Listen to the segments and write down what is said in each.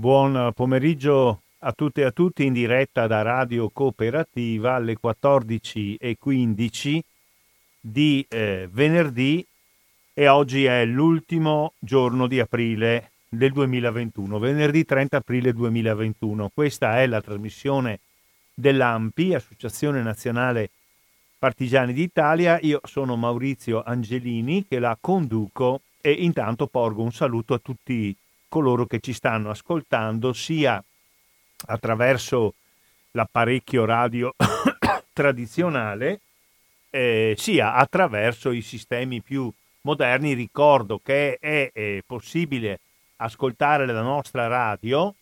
Buon pomeriggio a tutte e a tutti in diretta da Radio Cooperativa alle 14.15 di eh, venerdì e oggi è l'ultimo giorno di aprile del 2021, venerdì 30 aprile 2021. Questa è la trasmissione dell'AMPI, Associazione Nazionale Partigiani d'Italia. Io sono Maurizio Angelini che la conduco e intanto porgo un saluto a tutti coloro che ci stanno ascoltando sia attraverso l'apparecchio radio tradizionale eh, sia attraverso i sistemi più moderni. Ricordo che è, è possibile ascoltare la nostra radio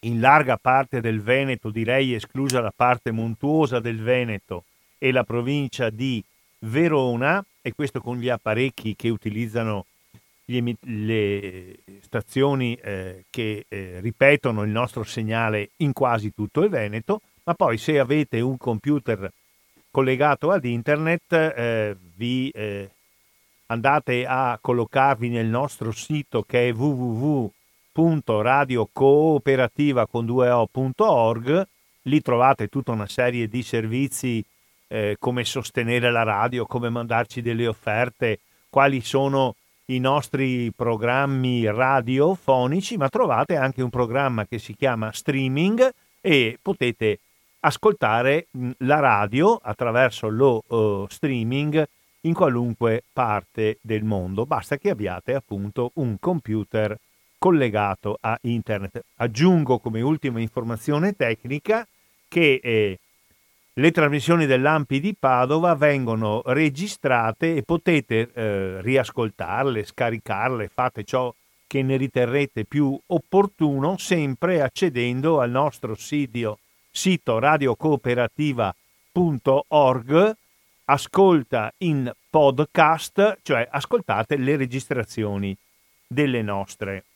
in larga parte del Veneto, direi esclusa la parte montuosa del Veneto e la provincia di Verona, e questo con gli apparecchi che utilizzano le stazioni eh, che eh, ripetono il nostro segnale in quasi tutto il Veneto, ma poi se avete un computer collegato ad internet eh, vi eh, andate a collocarvi nel nostro sito che è www.radiocooperativa con 2o.org lì trovate tutta una serie di servizi eh, come sostenere la radio, come mandarci delle offerte, quali sono i nostri programmi radiofonici, ma trovate anche un programma che si chiama streaming e potete ascoltare la radio attraverso lo uh, streaming in qualunque parte del mondo. Basta che abbiate appunto un computer collegato a internet. Aggiungo come ultima informazione tecnica che eh, le trasmissioni dell'Ampi di Padova vengono registrate e potete eh, riascoltarle, scaricarle, fate ciò che ne riterrete più opportuno, sempre accedendo al nostro sito, sito radiocooperativa.org, ascolta in podcast, cioè ascoltate le registrazioni delle nostre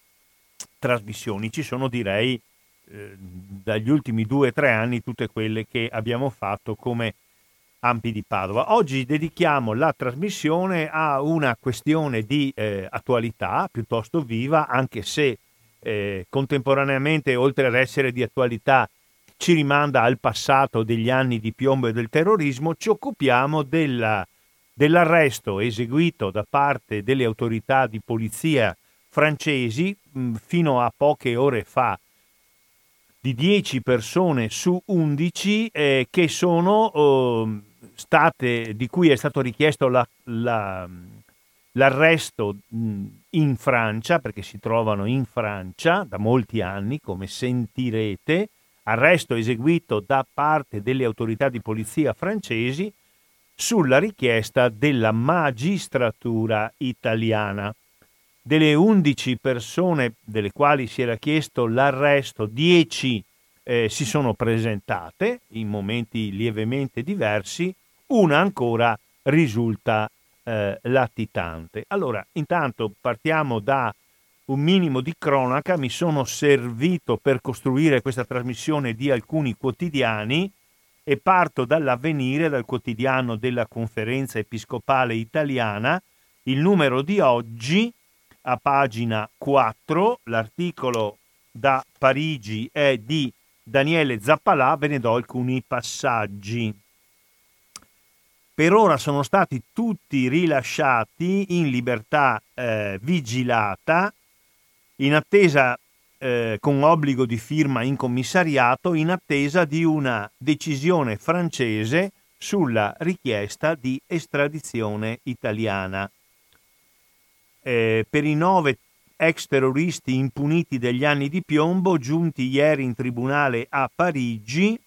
trasmissioni. Ci sono direi eh, dagli ultimi due o tre anni tutte quelle che abbiamo fatto come Ampi di Padova. Oggi dedichiamo la trasmissione a una questione di eh, attualità piuttosto viva, anche se eh, contemporaneamente, oltre ad essere di attualità, ci rimanda al passato degli anni di piombo e del terrorismo, ci occupiamo della, dell'arresto eseguito da parte delle autorità di polizia francesi mh, fino a poche ore fa di 10 persone su 11 eh, che sono eh, state, di cui è stato richiesto la, la, l'arresto in Francia, perché si trovano in Francia da molti anni, come sentirete, arresto eseguito da parte delle autorità di polizia francesi sulla richiesta della magistratura italiana. Delle 11 persone delle quali si era chiesto l'arresto, 10 eh, si sono presentate in momenti lievemente diversi, una ancora risulta eh, latitante. Allora, intanto partiamo da un minimo di cronaca, mi sono servito per costruire questa trasmissione di alcuni quotidiani e parto dall'avvenire, dal quotidiano della conferenza episcopale italiana. Il numero di oggi a pagina 4, l'articolo da Parigi è di Daniele Zappalà, ve ne do alcuni passaggi. Per ora sono stati tutti rilasciati in libertà eh, vigilata, in attesa eh, con obbligo di firma in commissariato, in attesa di una decisione francese sulla richiesta di estradizione italiana eh, per i nove ex terroristi impuniti degli anni di piombo giunti ieri in tribunale a Parigi.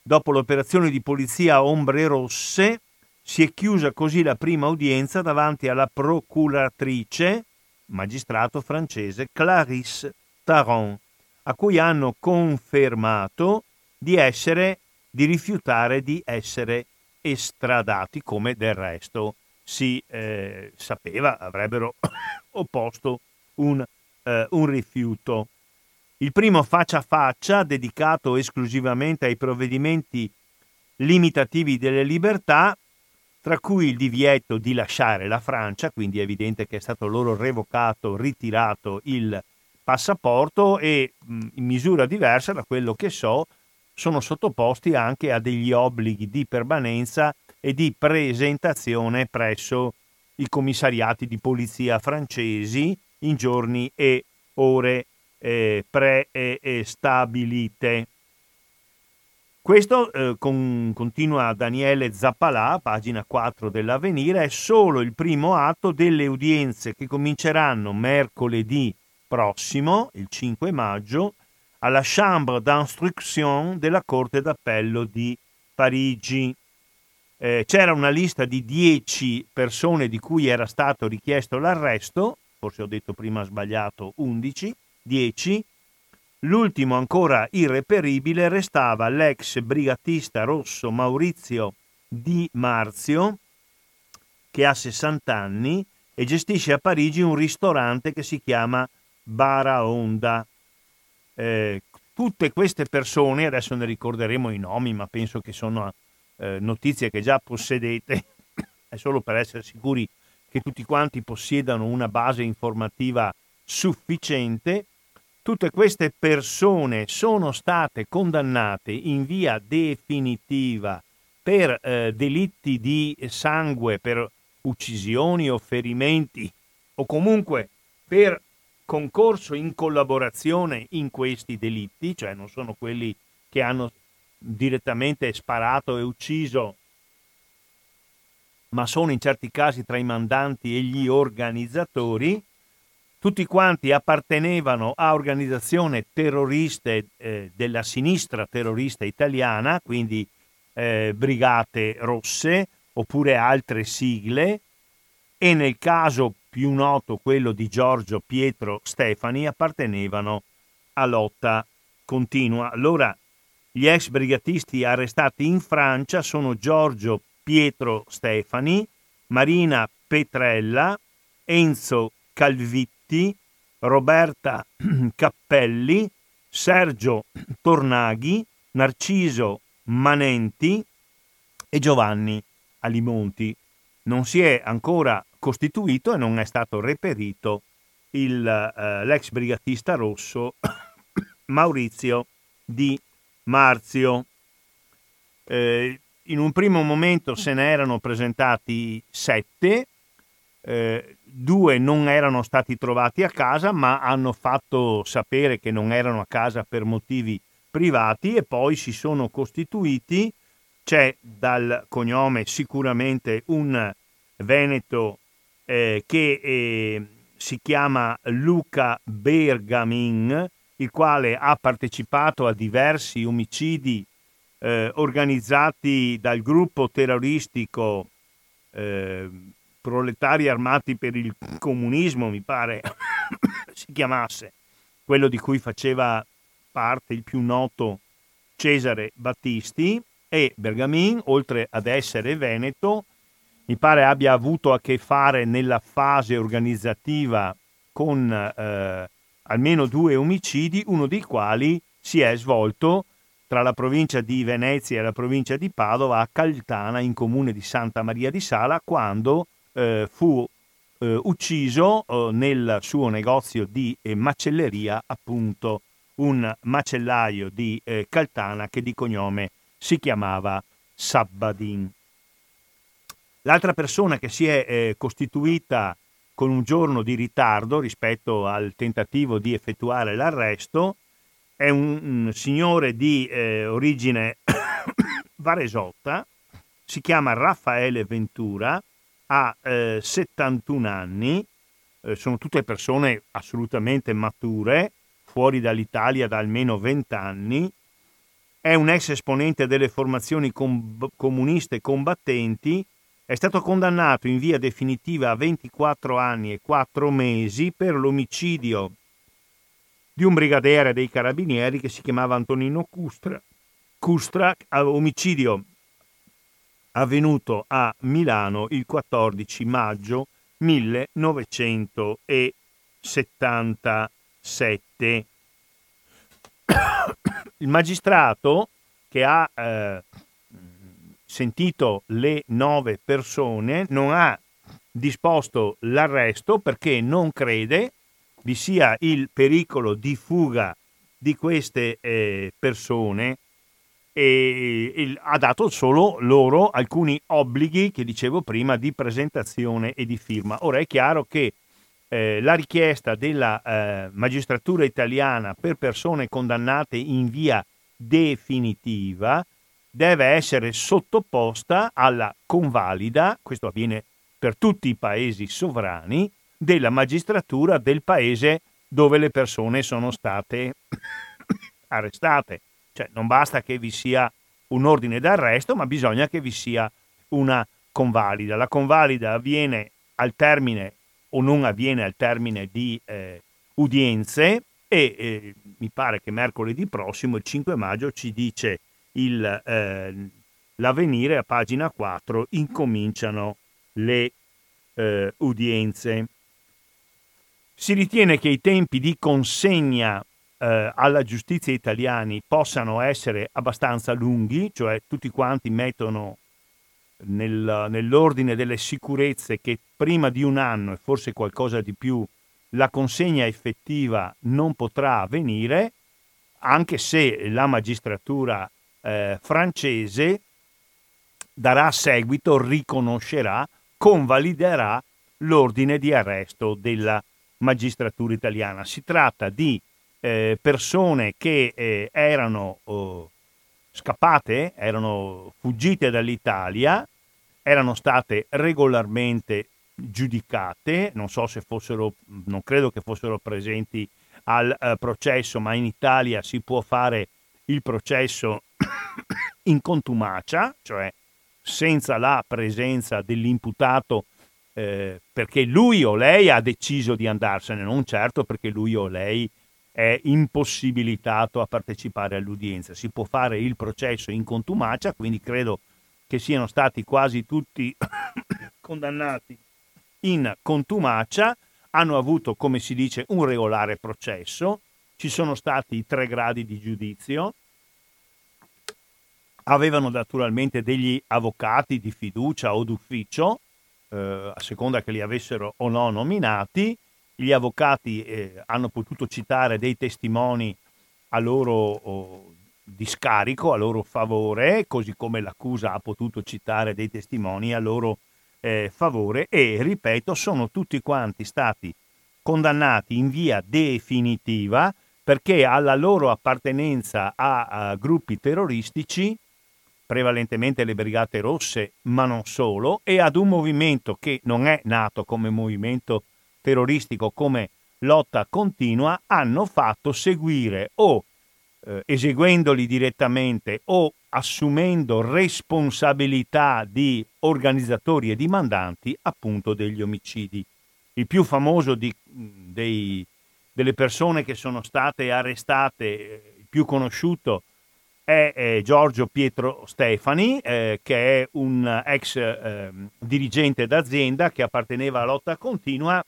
Dopo l'operazione di polizia Ombre Rosse si è chiusa così la prima udienza davanti alla procuratrice, magistrato francese Clarisse Taron, a cui hanno confermato di essere di rifiutare di essere estradati come del resto si eh, sapeva avrebbero opposto un, eh, un rifiuto. Il primo faccia a faccia, dedicato esclusivamente ai provvedimenti limitativi delle libertà, tra cui il divieto di lasciare la Francia, quindi è evidente che è stato loro revocato, ritirato il passaporto e in misura diversa da quello che so sono sottoposti anche a degli obblighi di permanenza e di presentazione presso i commissariati di polizia francesi in giorni e ore eh, prestabilite. Questo, eh, con, continua Daniele Zappalà, pagina 4 dell'Avvenire, è solo il primo atto delle udienze che cominceranno mercoledì prossimo, il 5 maggio, alla Chambre d'instruction della Corte d'Appello di Parigi. Eh, c'era una lista di 10 persone di cui era stato richiesto l'arresto, forse ho detto prima sbagliato 11, 10. L'ultimo ancora irreperibile restava l'ex brigatista rosso Maurizio Di Marzio, che ha 60 anni e gestisce a Parigi un ristorante che si chiama Bara Onda. Eh, tutte queste persone, adesso ne ricorderemo i nomi, ma penso che sono eh, notizie che già possedete, è solo per essere sicuri che tutti quanti possiedano una base informativa sufficiente. Tutte queste persone sono state condannate in via definitiva per eh, delitti di sangue, per uccisioni o ferimenti o comunque per concorso in collaborazione in questi delitti, cioè non sono quelli che hanno direttamente sparato e ucciso, ma sono in certi casi tra i mandanti e gli organizzatori, tutti quanti appartenevano a organizzazioni terroriste eh, della sinistra terrorista italiana, quindi eh, brigate rosse oppure altre sigle, e nel caso più noto quello di Giorgio Pietro Stefani, appartenevano a lotta continua. Allora, gli ex brigatisti arrestati in Francia sono Giorgio Pietro Stefani, Marina Petrella, Enzo Calvitti, Roberta Cappelli, Sergio Tornaghi, Narciso Manenti e Giovanni Alimonti. Non si è ancora costituito e non è stato reperito il, eh, l'ex brigatista rosso Maurizio Di Marzio. Eh, in un primo momento se ne erano presentati sette, eh, due non erano stati trovati a casa ma hanno fatto sapere che non erano a casa per motivi privati e poi si sono costituiti, c'è dal cognome sicuramente un veneto eh, che eh, si chiama Luca Bergamin, il quale ha partecipato a diversi omicidi eh, organizzati dal gruppo terroristico eh, Proletari Armati per il Comunismo, mi pare si chiamasse, quello di cui faceva parte il più noto Cesare Battisti. E Bergamin, oltre ad essere veneto, mi pare abbia avuto a che fare nella fase organizzativa con eh, almeno due omicidi, uno dei quali si è svolto tra la provincia di Venezia e la provincia di Padova a Caltana, in comune di Santa Maria di Sala, quando eh, fu eh, ucciso eh, nel suo negozio di eh, macelleria, appunto un macellaio di eh, Caltana che di cognome si chiamava Sabbadin. L'altra persona che si è eh, costituita con un giorno di ritardo rispetto al tentativo di effettuare l'arresto è un, un signore di eh, origine varesotta, si chiama Raffaele Ventura, ha eh, 71 anni, eh, sono tutte persone assolutamente mature, fuori dall'Italia da almeno 20 anni, è un ex esponente delle formazioni com- comuniste combattenti è stato condannato in via definitiva a 24 anni e 4 mesi per l'omicidio di un brigadiere dei carabinieri che si chiamava Antonino Custra. Custra, omicidio avvenuto a Milano il 14 maggio 1977. Il magistrato che ha eh, sentito le nove persone, non ha disposto l'arresto perché non crede, vi sia il pericolo di fuga di queste eh, persone e, e ha dato solo loro alcuni obblighi che dicevo prima di presentazione e di firma. Ora è chiaro che eh, la richiesta della eh, magistratura italiana per persone condannate in via definitiva deve essere sottoposta alla convalida, questo avviene per tutti i paesi sovrani, della magistratura del paese dove le persone sono state arrestate. Cioè non basta che vi sia un ordine d'arresto, ma bisogna che vi sia una convalida. La convalida avviene al termine o non avviene al termine di eh, udienze e eh, mi pare che mercoledì prossimo, il 5 maggio, ci dice il, eh, l'avvenire a pagina 4, incominciano le eh, udienze. Si ritiene che i tempi di consegna eh, alla giustizia italiani possano essere abbastanza lunghi, cioè tutti quanti mettono nel, nell'ordine delle sicurezze che prima di un anno e forse qualcosa di più la consegna effettiva non potrà avvenire, anche se la magistratura eh, francese darà seguito, riconoscerà, convaliderà l'ordine di arresto della magistratura italiana. Si tratta di eh, persone che eh, erano oh, scappate, erano fuggite dall'Italia, erano state regolarmente giudicate, non so se fossero, non credo che fossero presenti al eh, processo, ma in Italia si può fare il processo in contumacia, cioè senza la presenza dell'imputato eh, perché lui o lei ha deciso di andarsene, non certo perché lui o lei è impossibilitato a partecipare all'udienza. Si può fare il processo in contumacia, quindi credo che siano stati quasi tutti condannati in contumacia, hanno avuto, come si dice, un regolare processo, ci sono stati tre gradi di giudizio, avevano naturalmente degli avvocati di fiducia o d'ufficio, eh, a seconda che li avessero o no nominati, gli avvocati eh, hanno potuto citare dei testimoni a loro oh, discarico, a loro favore, così come l'accusa ha potuto citare dei testimoni a loro eh, favore. E, ripeto, sono tutti quanti stati condannati in via definitiva perché alla loro appartenenza a, a gruppi terroristici, prevalentemente le Brigate Rosse, ma non solo, e ad un movimento che non è nato come movimento terroristico come lotta continua hanno fatto seguire o eh, eseguendoli direttamente o assumendo responsabilità di organizzatori e di mandanti appunto degli omicidi. Il più famoso di, dei, delle persone che sono state arrestate, eh, il più conosciuto, è eh, Giorgio Pietro Stefani, eh, che è un ex eh, dirigente d'azienda che apparteneva alla lotta continua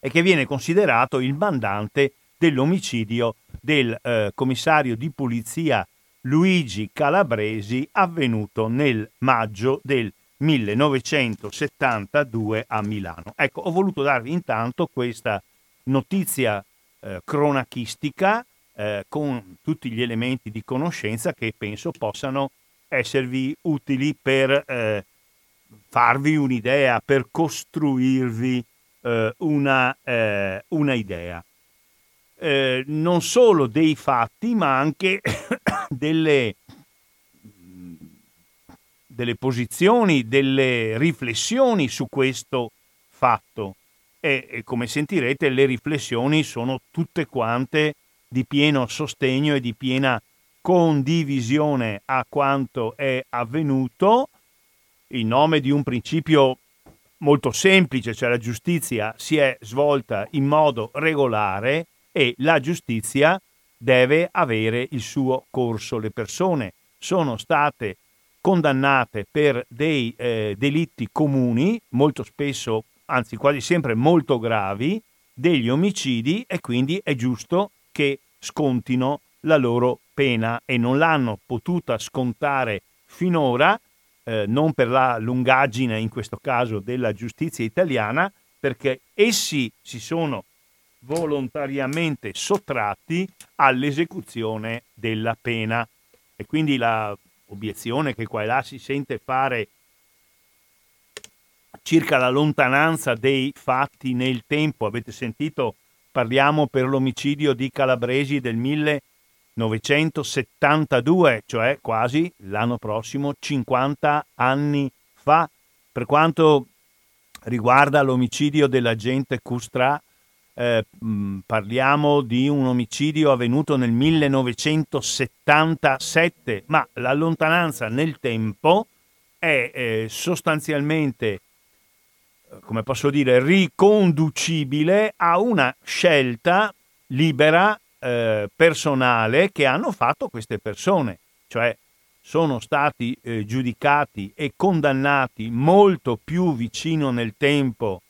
e che viene considerato il mandante dell'omicidio del eh, commissario di polizia Luigi Calabresi avvenuto nel maggio del 1972 a Milano. Ecco, ho voluto darvi intanto questa notizia eh, cronachistica eh, con tutti gli elementi di conoscenza che penso possano esservi utili per eh, farvi un'idea, per costruirvi eh, una, eh, una, idea. Eh, non solo dei fatti, ma anche delle, delle posizioni, delle riflessioni su questo fatto. E, e, come sentirete le riflessioni sono tutte quante di pieno sostegno e di piena condivisione a quanto è avvenuto in nome di un principio molto semplice, cioè la giustizia si è svolta in modo regolare e la giustizia deve avere il suo corso. Le persone sono state condannate per dei eh, delitti comuni, molto spesso, anzi quasi sempre molto gravi, degli omicidi e quindi è giusto che scontino la loro pena e non l'hanno potuta scontare finora eh, non per la lungaggine in questo caso della giustizia italiana, perché essi si sono volontariamente sottratti all'esecuzione della pena. E quindi la obiezione che qua e là si sente fare circa la lontananza dei fatti nel tempo, avete sentito, parliamo per l'omicidio di Calabresi del 1972, cioè quasi l'anno prossimo 50 anni fa, per quanto riguarda l'omicidio dell'agente Custra, eh, parliamo di un omicidio avvenuto nel 1977, ma la lontananza nel tempo è eh, sostanzialmente, come posso dire, riconducibile a una scelta libera, eh, personale che hanno fatto queste persone, cioè sono stati eh, giudicati e condannati molto più vicino nel tempo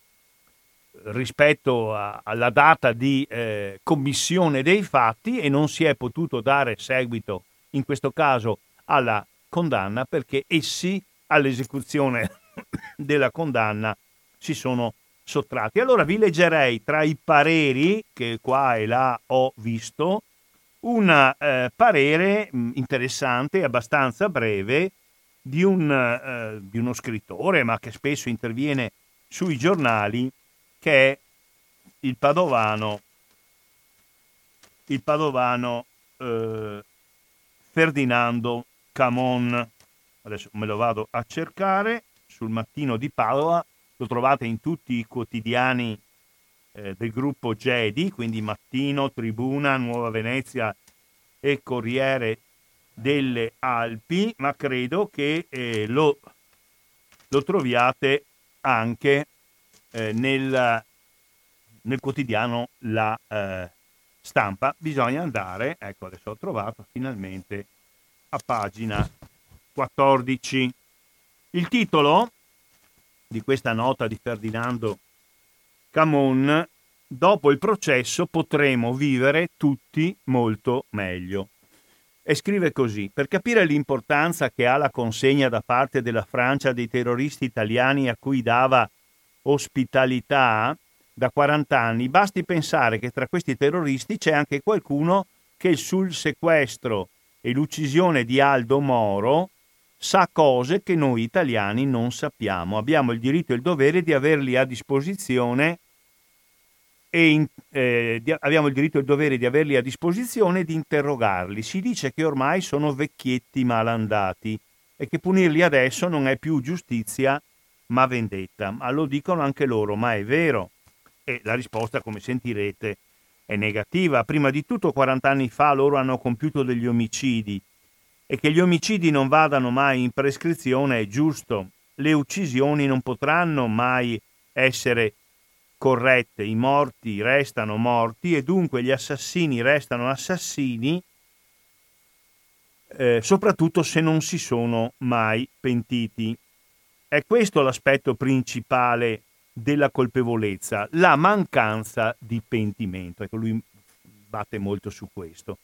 rispetto a, alla data di eh, commissione dei fatti e non si è potuto dare seguito in questo caso alla condanna perché essi all'esecuzione della condanna si sono sottratti. Allora vi leggerei tra i pareri che qua e là ho visto un eh, parere mh, interessante, abbastanza breve, di, un, eh, di, uno scrittore, ma che spesso interviene sui giornali, che è il padovano, il padovano eh, Ferdinando Camon. Adesso me lo vado a cercare sul mattino di Padova, lo trovate in tutti i quotidiani eh, del gruppo Gedi, quindi Mattino, Tribuna, Nuova Venezia e Corriere delle Alpi, ma credo che eh, lo, lo, troviate anche eh, nel, nel, quotidiano La eh, Stampa. Bisogna andare, ecco adesso ho trovato finalmente a pagina 14. Il titolo di questa nota di Ferdinando Camon, dopo il processo potremo vivere tutti molto meglio. E scrive così, per capire l'importanza che ha la consegna da parte della Francia dei terroristi italiani a cui dava ospitalità da 40 anni, basti pensare che tra questi terroristi c'è anche qualcuno che sul sequestro e l'uccisione di Aldo Moro sa cose che noi italiani non sappiamo. Abbiamo il diritto e il dovere di averli a disposizione e in, eh, di, abbiamo il diritto e il dovere di averli a disposizione e di interrogarli. Si dice che ormai sono vecchietti malandati e che punirli adesso non è più giustizia ma vendetta. Ma lo dicono anche loro, ma è vero? E la risposta, come sentirete, è negativa. Prima di tutto, 40 anni fa loro hanno compiuto degli omicidi e che gli omicidi non vadano mai in prescrizione è giusto. Le uccisioni non potranno mai essere corrette, i morti restano morti e dunque gli assassini restano assassini, eh, soprattutto se non si sono mai pentiti. È questo l'aspetto principale della colpevolezza, la mancanza di pentimento. Ecco, lui batte molto su questo.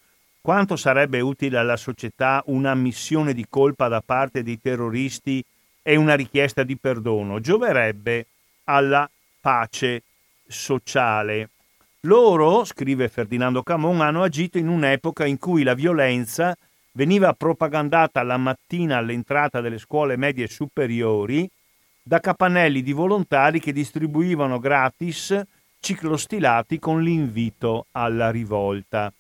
Quanto sarebbe utile alla società un'ammissione di colpa da parte dei terroristi e una richiesta di perdono? Gioverebbe alla pace sociale. Loro, scrive Ferdinando Camon, hanno agito in un'epoca in cui la violenza veniva propagandata la mattina all'entrata delle scuole medie superiori da capannelli di volontari che distribuivano gratis ciclostilati con l'invito alla rivolta.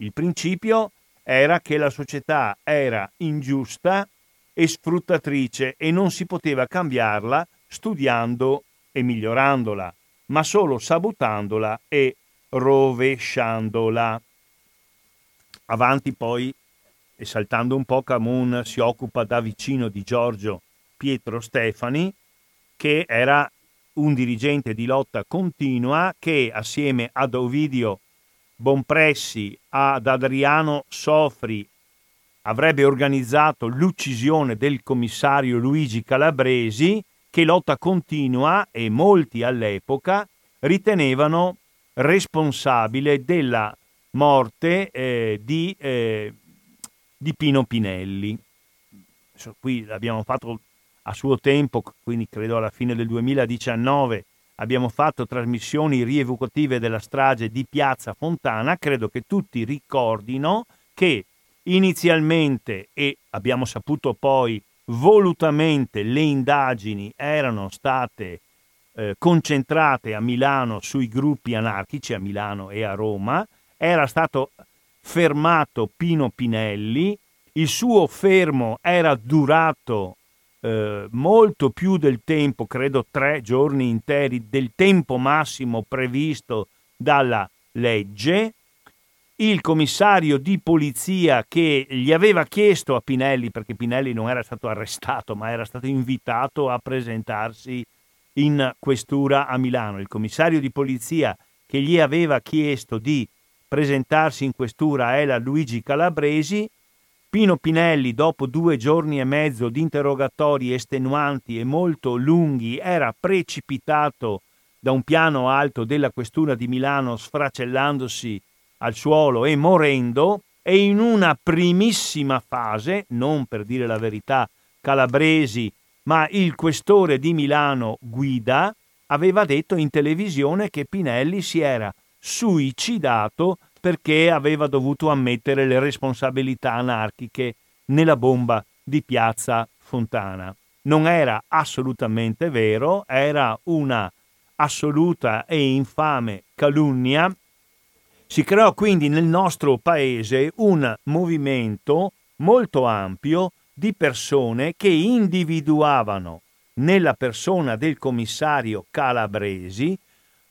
Il principio era che la società era ingiusta e sfruttatrice e non si poteva cambiarla studiando e migliorandola, ma solo sabotandola e rovesciandola. Avanti poi e saltando un po' Camun si occupa da vicino di Giorgio Pietro Stefani, che era un dirigente di lotta continua che assieme ad Ovidio Bonpressi, ad Adriano Sofri, avrebbe organizzato l'uccisione del commissario Luigi Calabresi, che lotta continua e molti all'epoca ritenevano responsabile della morte eh, di eh, di Pino Pinelli. Qui l'abbiamo fatto a suo tempo, quindi credo alla fine del 2019, abbiamo fatto trasmissioni rievocative della strage di Piazza Fontana, credo che tutti ricordino che inizialmente e abbiamo saputo poi volutamente le indagini erano state eh, concentrate a Milano sui gruppi anarchici a Milano e a Roma, era stato fermato Pino Pinelli, il suo fermo era durato eh, molto più del tempo, credo tre giorni interi, del tempo massimo previsto dalla legge. Il commissario di polizia che gli aveva chiesto a Pinelli, perché Pinelli non era stato arrestato, ma era stato invitato a presentarsi in questura a Milano. Il commissario di polizia che gli aveva chiesto di presentarsi in questura era Luigi Calabresi. Pino Pinelli, dopo due giorni e mezzo di interrogatori estenuanti e molto lunghi, era precipitato da un piano alto della questura di Milano sfracellandosi al suolo e morendo e in una primissima fase, non per dire la verità, Calabresi, ma il questore di Milano Guida aveva detto in televisione che Pinelli si era suicidato perché aveva dovuto ammettere le responsabilità anarchiche nella bomba di Piazza Fontana. Non era assolutamente vero, era una assoluta e infame calunnia. Si creò quindi nel nostro paese un movimento molto ampio di persone che individuavano nella persona del commissario Calabresi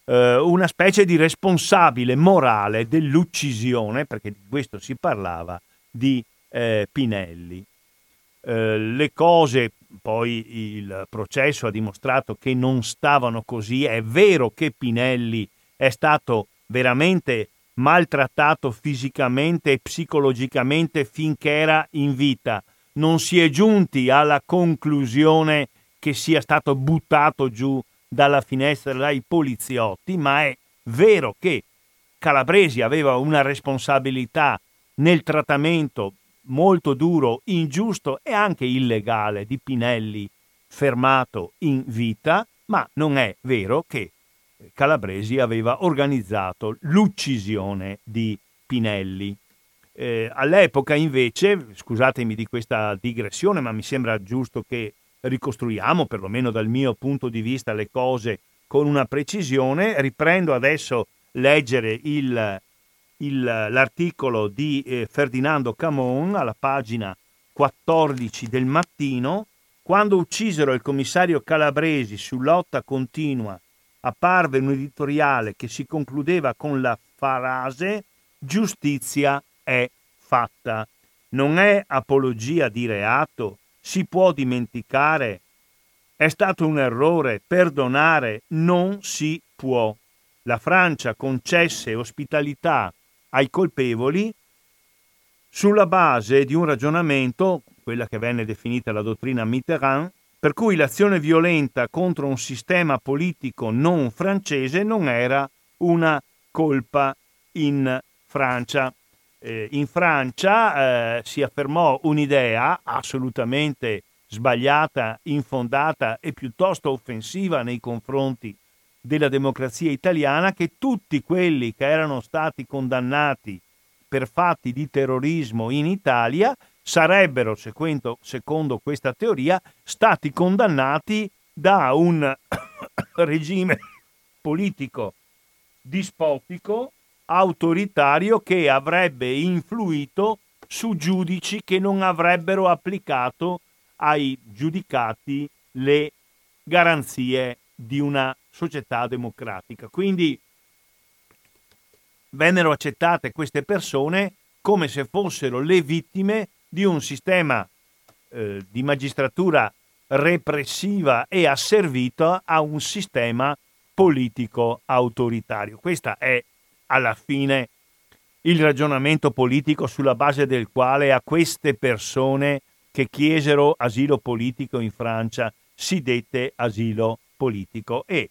eh, una specie di responsabile morale dell'uccisione, perché di questo si parlava, di eh, Pinelli. Eh, le cose, poi il processo ha dimostrato che non stavano così, è vero che Pinelli è stato veramente maltrattato fisicamente e psicologicamente finché era in vita. Non si è giunti alla conclusione che sia stato buttato giù dalla finestra dai poliziotti, ma è vero che Calabresi aveva una responsabilità nel trattamento molto duro, ingiusto e anche illegale di Pinelli fermato in vita, ma non è vero che Calabresi aveva organizzato l'uccisione di Pinelli. Eh, all'epoca invece, scusatemi di questa digressione, ma mi sembra giusto che ricostruiamo, perlomeno dal mio punto di vista, le cose con una precisione. Riprendo adesso leggere il, il, l'articolo di eh, Ferdinando Camon alla pagina 14 del mattino. Quando uccisero il commissario Calabresi su lotta continua, apparve un editoriale che si concludeva con la frase giustizia è fatta. Non è apologia di reato, si può dimenticare? È stato un errore, perdonare non si può. La Francia concesse ospitalità ai colpevoli sulla base di un ragionamento, quella che venne definita la dottrina Mitterrand, per cui l'azione violenta contro un sistema politico non francese non era una colpa in Francia eh, in Francia eh, si affermò un'idea assolutamente sbagliata, infondata e piuttosto offensiva nei confronti della democrazia italiana che tutti quelli che erano stati condannati per fatti di terrorismo in Italia sarebbero, secondo, secondo questa teoria, stati condannati da un regime politico dispotico autoritario che avrebbe influito su giudici che non avrebbero applicato ai giudicati le garanzie di una società democratica. Quindi vennero accettate queste persone come se fossero le vittime di un sistema eh, di magistratura repressiva e asservita a un sistema politico autoritario. Questa è alla fine il ragionamento politico sulla base del quale a queste persone che chiesero asilo politico in Francia si dette asilo politico e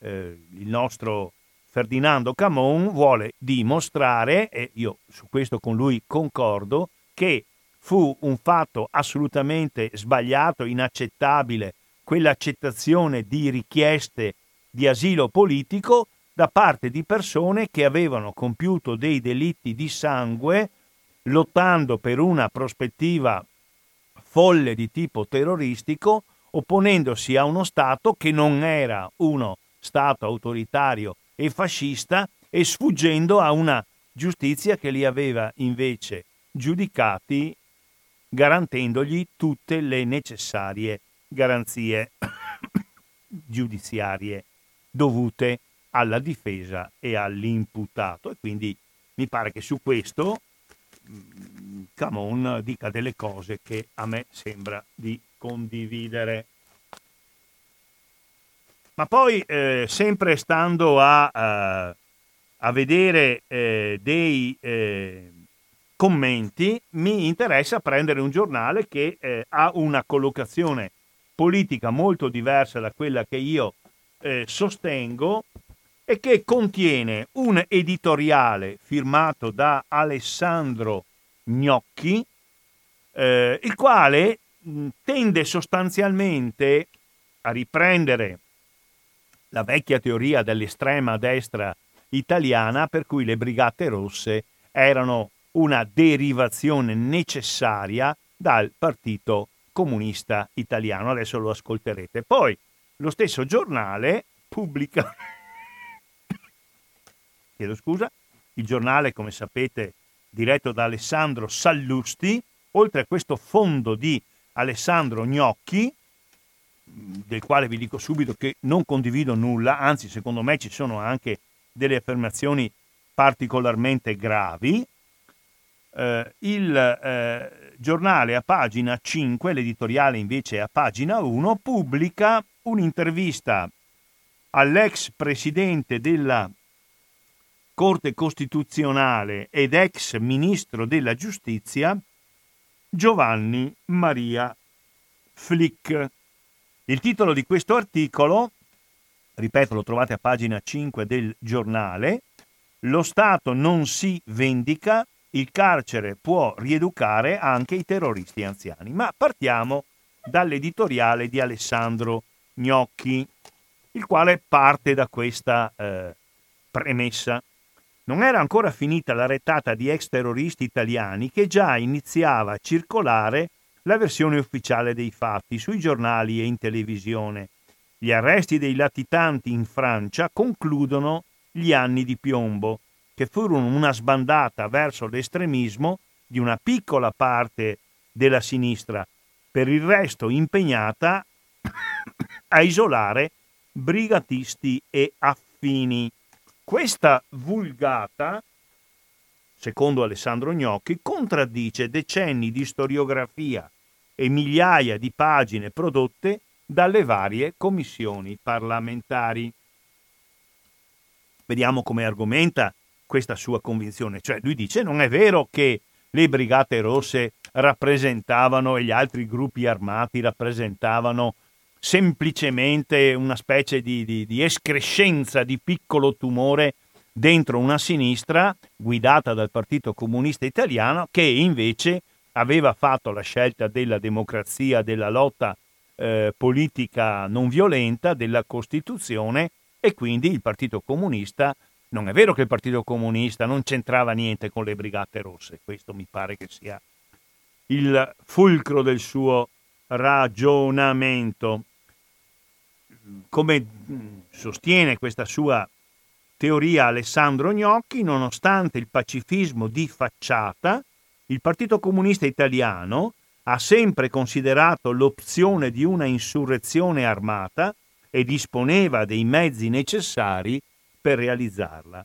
eh, il nostro Ferdinando Camon vuole dimostrare, e io su questo con lui concordo, che fu un fatto assolutamente sbagliato, inaccettabile, quell'accettazione di richieste di asilo politico da parte di persone che avevano compiuto dei delitti di sangue lottando per una prospettiva folle di tipo terroristico, opponendosi a uno Stato che non era uno Stato autoritario e fascista e sfuggendo a una giustizia che li aveva invece giudicati garantendogli tutte le necessarie garanzie giudiziarie dovute alla difesa e all'imputato. E quindi mi pare che su questo mm, Camon dica delle cose che a me sembra di condividere. Ma poi, eh, sempre stando a, a, a vedere eh, dei eh, commenti, mi interessa prendere un giornale che eh, ha una collocazione politica molto diversa da quella che io eh, sostengo e che contiene un editoriale firmato da Alessandro Gnocchi, eh, il quale tende sostanzialmente a riprendere la vecchia teoria dell'estrema destra italiana per cui le brigate rosse erano una derivazione necessaria dal partito comunista italiano. Adesso lo ascolterete. Poi lo stesso giornale pubblica chiedo scusa, il giornale, come sapete, diretto da Alessandro Sallusti, oltre a questo fondo di Alessandro Gnocchi, del quale vi dico subito che non condivido nulla, anzi secondo me ci sono anche delle affermazioni particolarmente gravi. Eh, il eh, giornale a pagina 5, l'editoriale invece a pagina 1, pubblica un'intervista all'ex presidente della Corte Costituzionale ed ex Ministro della Giustizia Giovanni Maria Flick. Il titolo di questo articolo, ripeto, lo trovate a pagina 5 del giornale, Lo Stato non si vendica, il carcere può rieducare anche i terroristi anziani. Ma partiamo dall'editoriale di Alessandro Gnocchi, il quale parte da questa eh, premessa. Non era ancora finita la retata di ex terroristi italiani che già iniziava a circolare la versione ufficiale dei fatti sui giornali e in televisione. Gli arresti dei latitanti in Francia concludono gli anni di piombo, che furono una sbandata verso l'estremismo di una piccola parte della sinistra, per il resto impegnata a isolare brigatisti e affini. Questa vulgata, secondo Alessandro Gnocchi, contraddice decenni di storiografia e migliaia di pagine prodotte dalle varie commissioni parlamentari. Vediamo come argomenta questa sua convinzione, cioè lui dice non è vero che le brigate rosse rappresentavano e gli altri gruppi armati rappresentavano semplicemente una specie di, di, di escrescenza di piccolo tumore dentro una sinistra guidata dal Partito Comunista Italiano che invece aveva fatto la scelta della democrazia, della lotta eh, politica non violenta, della Costituzione e quindi il Partito Comunista, non è vero che il Partito Comunista non c'entrava niente con le Brigate Rosse, questo mi pare che sia il fulcro del suo ragionamento come sostiene questa sua teoria Alessandro Gnocchi, nonostante il pacifismo di facciata, il Partito Comunista Italiano ha sempre considerato l'opzione di una insurrezione armata e disponeva dei mezzi necessari per realizzarla.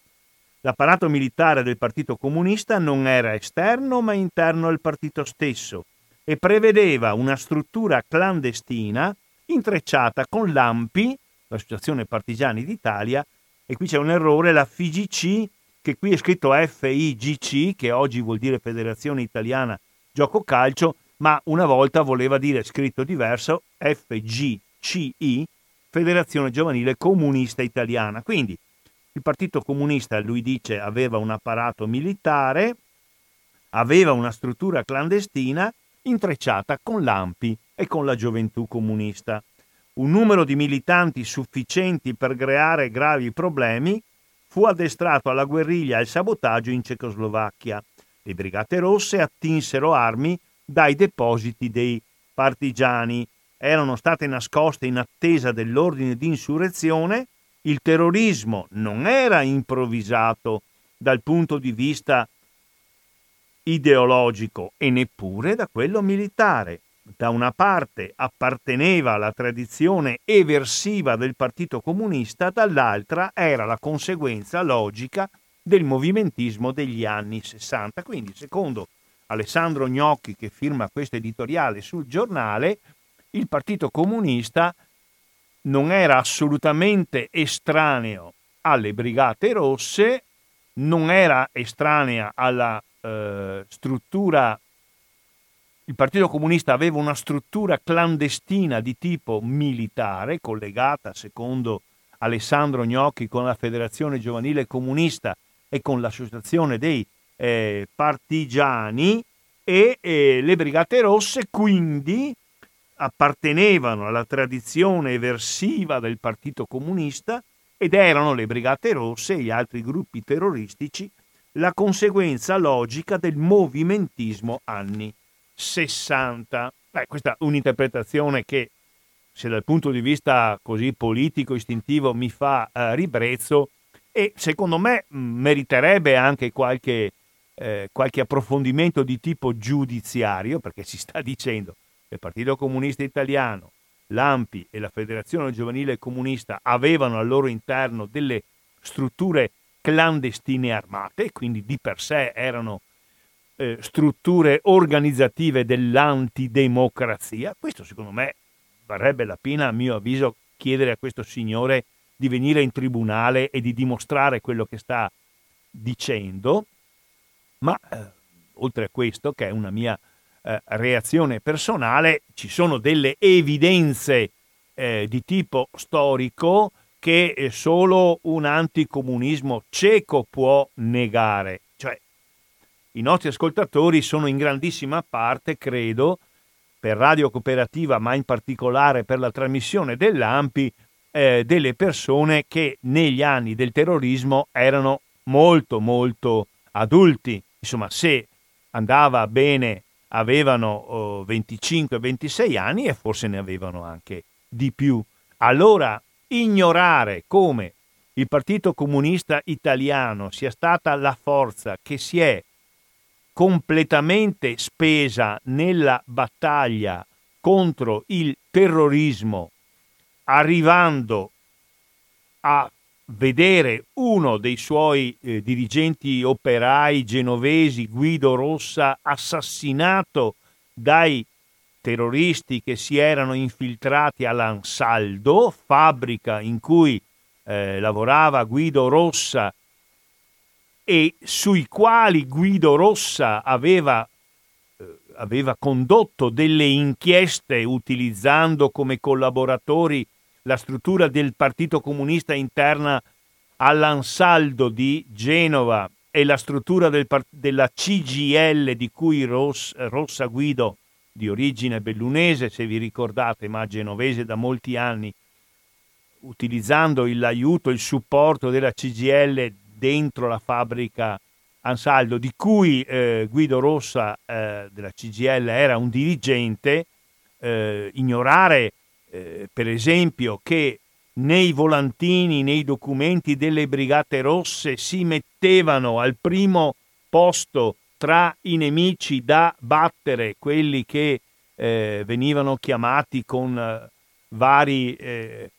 L'apparato militare del Partito Comunista non era esterno ma interno al partito stesso e prevedeva una struttura clandestina intrecciata con l'AMPI, l'Associazione Partigiani d'Italia, e qui c'è un errore, la FIGC, che qui è scritto FIGC, che oggi vuol dire Federazione Italiana Gioco Calcio, ma una volta voleva dire scritto diverso FGCI, Federazione Giovanile Comunista Italiana. Quindi il Partito Comunista, lui dice, aveva un apparato militare, aveva una struttura clandestina intrecciata con l'AMPI e con la gioventù comunista. un numero di militanti sufficienti per creare gravi problemi, fu addestrato alla guerriglia e al sabotaggio in Cecoslovacchia. Le Brigate Rosse attinsero armi dai depositi dei partigiani. Erano state nascoste in attesa dell'ordine di insurrezione. Il terrorismo non era improvvisato dal punto di vista ideologico e neppure da quello militare. Da una parte apparteneva alla tradizione eversiva del Partito Comunista, dall'altra era la conseguenza logica del movimentismo degli anni 60. Quindi, secondo Alessandro Gnocchi, che firma questo editoriale sul giornale, il Partito Comunista non era assolutamente estraneo alle Brigate Rosse, non era estranea alla eh, struttura il Partito Comunista aveva una struttura clandestina di tipo militare, collegata, secondo Alessandro Gnocchi, con la Federazione Giovanile Comunista e con l'Associazione dei eh, Partigiani, e eh, le Brigate Rosse quindi appartenevano alla tradizione eversiva del Partito Comunista ed erano le Brigate Rosse e gli altri gruppi terroristici la conseguenza logica del movimentismo anni 60. Beh, questa è un'interpretazione che, se dal punto di vista così politico, istintivo, mi fa eh, ribrezzo e secondo me meriterebbe anche qualche, eh, qualche approfondimento di tipo giudiziario, perché si sta dicendo che il Partito Comunista Italiano, l'AMPI e la Federazione Giovanile Comunista avevano al loro interno delle strutture clandestine armate, quindi di per sé erano eh, strutture organizzative dell'antidemocrazia. Questo secondo me varrebbe la pena, a mio avviso, chiedere a questo signore di venire in tribunale e di dimostrare quello che sta dicendo, ma eh, oltre a questo, che è una mia eh, reazione personale, ci sono delle evidenze eh, di tipo storico che eh, solo un anticomunismo cieco può negare. Cioè, i nostri ascoltatori sono in grandissima parte, credo, per Radio Cooperativa, ma in particolare per la trasmissione dell'AMPI, eh, delle persone che negli anni del terrorismo erano molto, molto adulti. Insomma, se andava bene, avevano oh, 25-26 anni e forse ne avevano anche di più. Allora, ignorare come il Partito Comunista Italiano sia stata la forza che si è completamente spesa nella battaglia contro il terrorismo, arrivando a vedere uno dei suoi eh, dirigenti operai genovesi, Guido Rossa, assassinato dai terroristi che si erano infiltrati all'Ansaldo, fabbrica in cui eh, lavorava Guido Rossa e sui quali Guido Rossa aveva, eh, aveva condotto delle inchieste utilizzando come collaboratori la struttura del Partito Comunista interna all'Ansaldo di Genova e la struttura del, della CGL di cui Ross, Rossa Guido di origine bellunese, se vi ricordate, ma genovese da molti anni, utilizzando l'aiuto, il supporto della CGL dentro la fabbrica Ansaldo, di cui eh, Guido Rossa eh, della CGL era un dirigente, eh, ignorare eh, per esempio che nei volantini, nei documenti delle Brigate Rosse si mettevano al primo posto tra i nemici da battere, quelli che eh, venivano chiamati con eh, vari eh,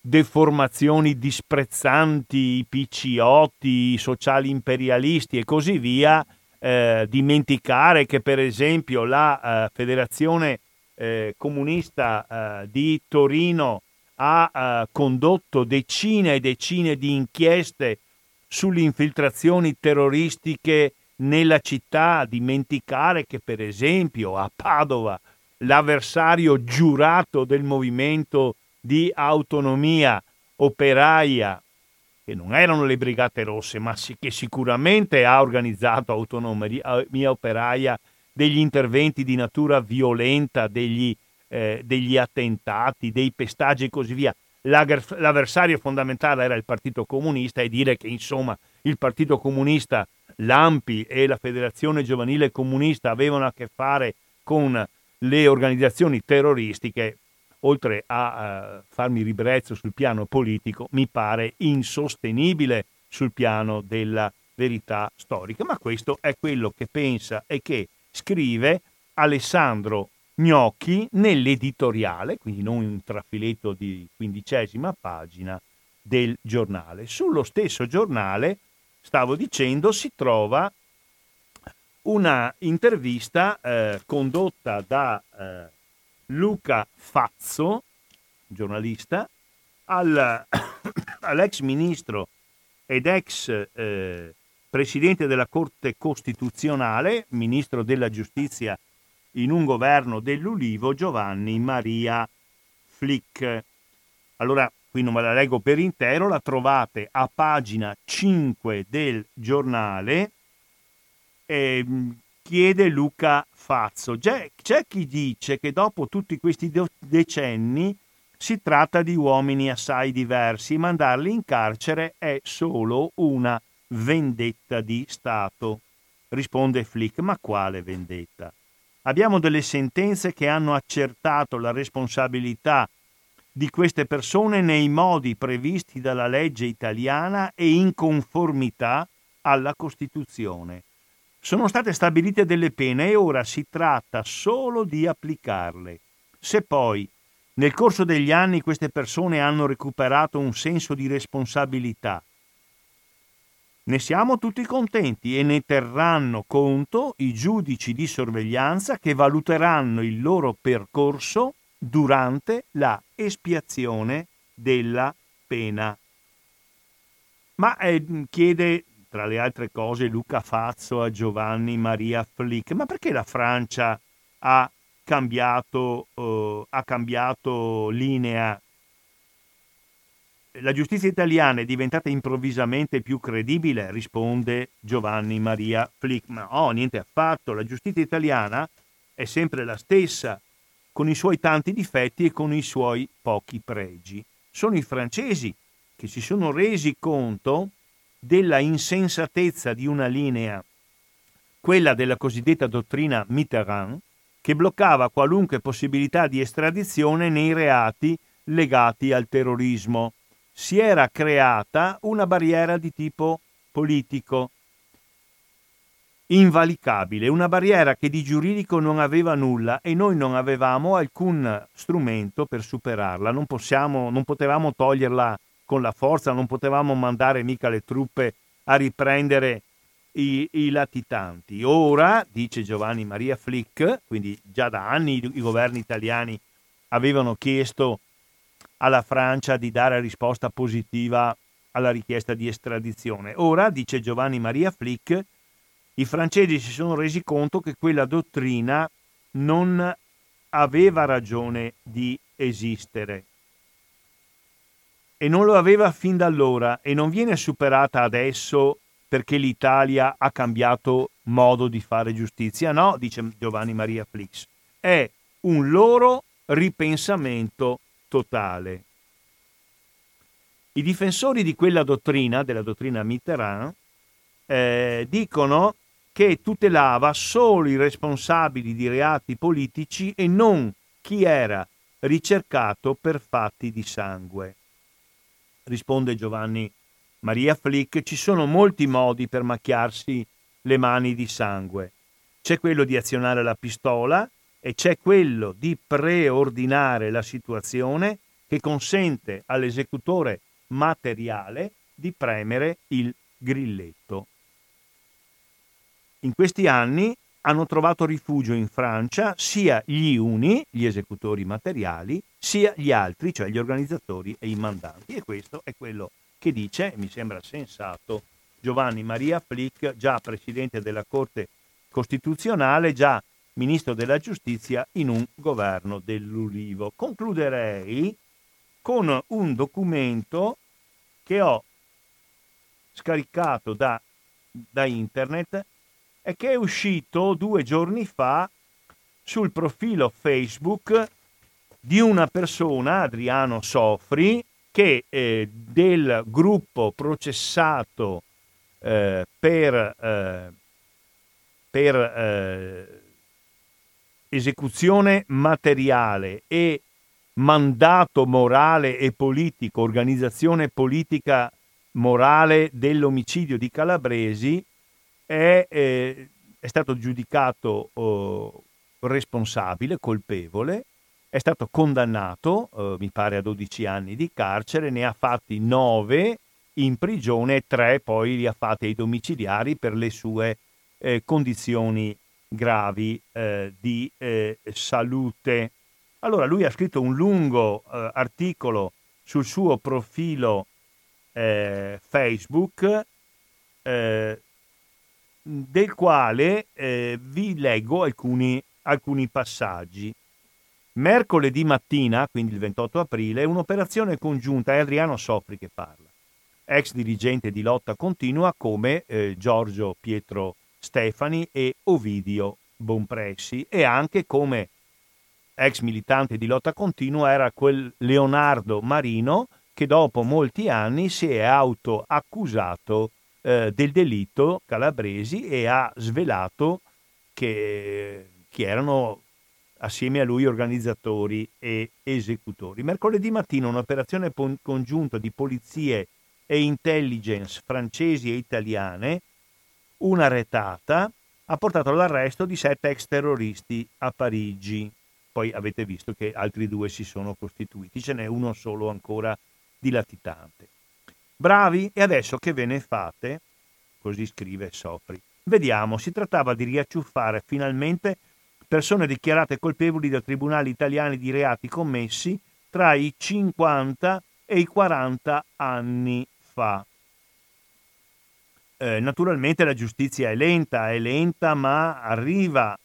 deformazioni disprezzanti, i picciotti, i sociali imperialisti e così via, eh, dimenticare che per esempio la eh, Federazione eh, Comunista di Torino ha condotto decine e decine di inchieste sulle infiltrazioni terroristiche nella città, dimenticare che per esempio a Padova l'avversario giurato del movimento di autonomia operaia, che non erano le Brigate Rosse, ma che sicuramente ha organizzato autonomia operaia degli interventi di natura violenta degli eh, degli attentati, dei pestaggi e così via. L'avversario fondamentale era il Partito Comunista e dire che insomma il Partito Comunista, l'AMPI e la Federazione Giovanile Comunista avevano a che fare con le organizzazioni terroristiche, oltre a uh, farmi ribrezzo sul piano politico, mi pare insostenibile sul piano della verità storica. Ma questo è quello che pensa e che scrive Alessandro Gnocchi nell'editoriale, quindi non un trafiletto di quindicesima pagina del giornale. Sullo stesso giornale, stavo dicendo, si trova una intervista eh, condotta da eh, Luca Fazzo, giornalista, al, all'ex ministro ed ex eh, presidente della Corte Costituzionale, ministro della Giustizia in un governo dell'Ulivo, Giovanni Maria Flick. Allora, qui non me la leggo per intero, la trovate a pagina 5 del giornale eh, chiede Luca Fazzo. C'è, c'è chi dice che dopo tutti questi decenni si tratta di uomini assai diversi, mandarli in carcere è solo una vendetta di Stato. Risponde Flick, ma quale vendetta? Abbiamo delle sentenze che hanno accertato la responsabilità di queste persone nei modi previsti dalla legge italiana e in conformità alla Costituzione. Sono state stabilite delle pene e ora si tratta solo di applicarle. Se poi nel corso degli anni queste persone hanno recuperato un senso di responsabilità, ne siamo tutti contenti e ne terranno conto i giudici di sorveglianza che valuteranno il loro percorso durante la espiazione della pena. Ma eh, chiede tra le altre cose Luca Fazzo a Giovanni Maria Flick, ma perché la Francia ha cambiato, uh, ha cambiato linea? La giustizia italiana è diventata improvvisamente più credibile, risponde Giovanni Maria Flick. Ma no, niente affatto, la giustizia italiana è sempre la stessa, con i suoi tanti difetti e con i suoi pochi pregi. Sono i francesi che si sono resi conto della insensatezza di una linea, quella della cosiddetta dottrina Mitterrand, che bloccava qualunque possibilità di estradizione nei reati legati al terrorismo. Si era creata una barriera di tipo politico, invalicabile, una barriera che di giuridico non aveva nulla e noi non avevamo alcun strumento per superarla, non, possiamo, non potevamo toglierla con la forza, non potevamo mandare mica le truppe a riprendere i, i latitanti. Ora, dice Giovanni Maria Flick, quindi già da anni i, i governi italiani avevano chiesto alla Francia di dare risposta positiva alla richiesta di estradizione. Ora, dice Giovanni Maria Flick, i francesi si sono resi conto che quella dottrina non aveva ragione di esistere e non lo aveva fin da allora e non viene superata adesso perché l'Italia ha cambiato modo di fare giustizia. No, dice Giovanni Maria Flix, è un loro ripensamento totale. I difensori di quella dottrina, della dottrina Mitterrand, eh, dicono che tutelava solo i responsabili di reati politici e non chi era ricercato per fatti di sangue risponde Giovanni Maria Flick, ci sono molti modi per macchiarsi le mani di sangue. C'è quello di azionare la pistola e c'è quello di preordinare la situazione che consente all'esecutore materiale di premere il grilletto. In questi anni hanno trovato rifugio in Francia sia gli uni, gli esecutori materiali, sia gli altri, cioè gli organizzatori e i mandanti. E questo è quello che dice, mi sembra sensato, Giovanni Maria Flick, già presidente della Corte Costituzionale, già ministro della Giustizia in un governo dell'Ulivo. Concluderei con un documento che ho scaricato da, da internet e che è uscito due giorni fa sul profilo Facebook di una persona, Adriano Sofri, che eh, del gruppo processato eh, per, eh, per eh, esecuzione materiale e mandato morale e politico, organizzazione politica morale dell'omicidio di Calabresi, è, eh, è stato giudicato oh, responsabile, colpevole, è stato condannato, eh, mi pare, a 12 anni di carcere, ne ha fatti 9 in prigione e 3 poi li ha fatti ai domiciliari per le sue eh, condizioni gravi eh, di eh, salute. Allora lui ha scritto un lungo eh, articolo sul suo profilo Facebook del quale eh, vi leggo alcuni, alcuni passaggi. Mercoledì mattina, quindi il 28 aprile, un'operazione congiunta, è Adriano Sofri che parla, ex dirigente di lotta continua come eh, Giorgio Pietro Stefani e Ovidio Bonpressi e anche come ex militante di lotta continua era quel Leonardo Marino che dopo molti anni si è autoaccusato eh, del delitto calabresi e ha svelato che, che erano assieme a lui organizzatori e esecutori. Mercoledì mattina un'operazione congiunta di polizie e intelligence francesi e italiane una retata ha portato all'arresto di sette ex terroristi a Parigi. Poi avete visto che altri due si sono costituiti, ce n'è uno solo ancora di latitante. Bravi, e adesso che ve ne fate? Così scrive Sofri. Vediamo, si trattava di riacciuffare finalmente persone dichiarate colpevoli da tribunali italiani di reati commessi tra i 50 e i 40 anni fa. Eh, naturalmente la giustizia è lenta, è lenta, ma arriva,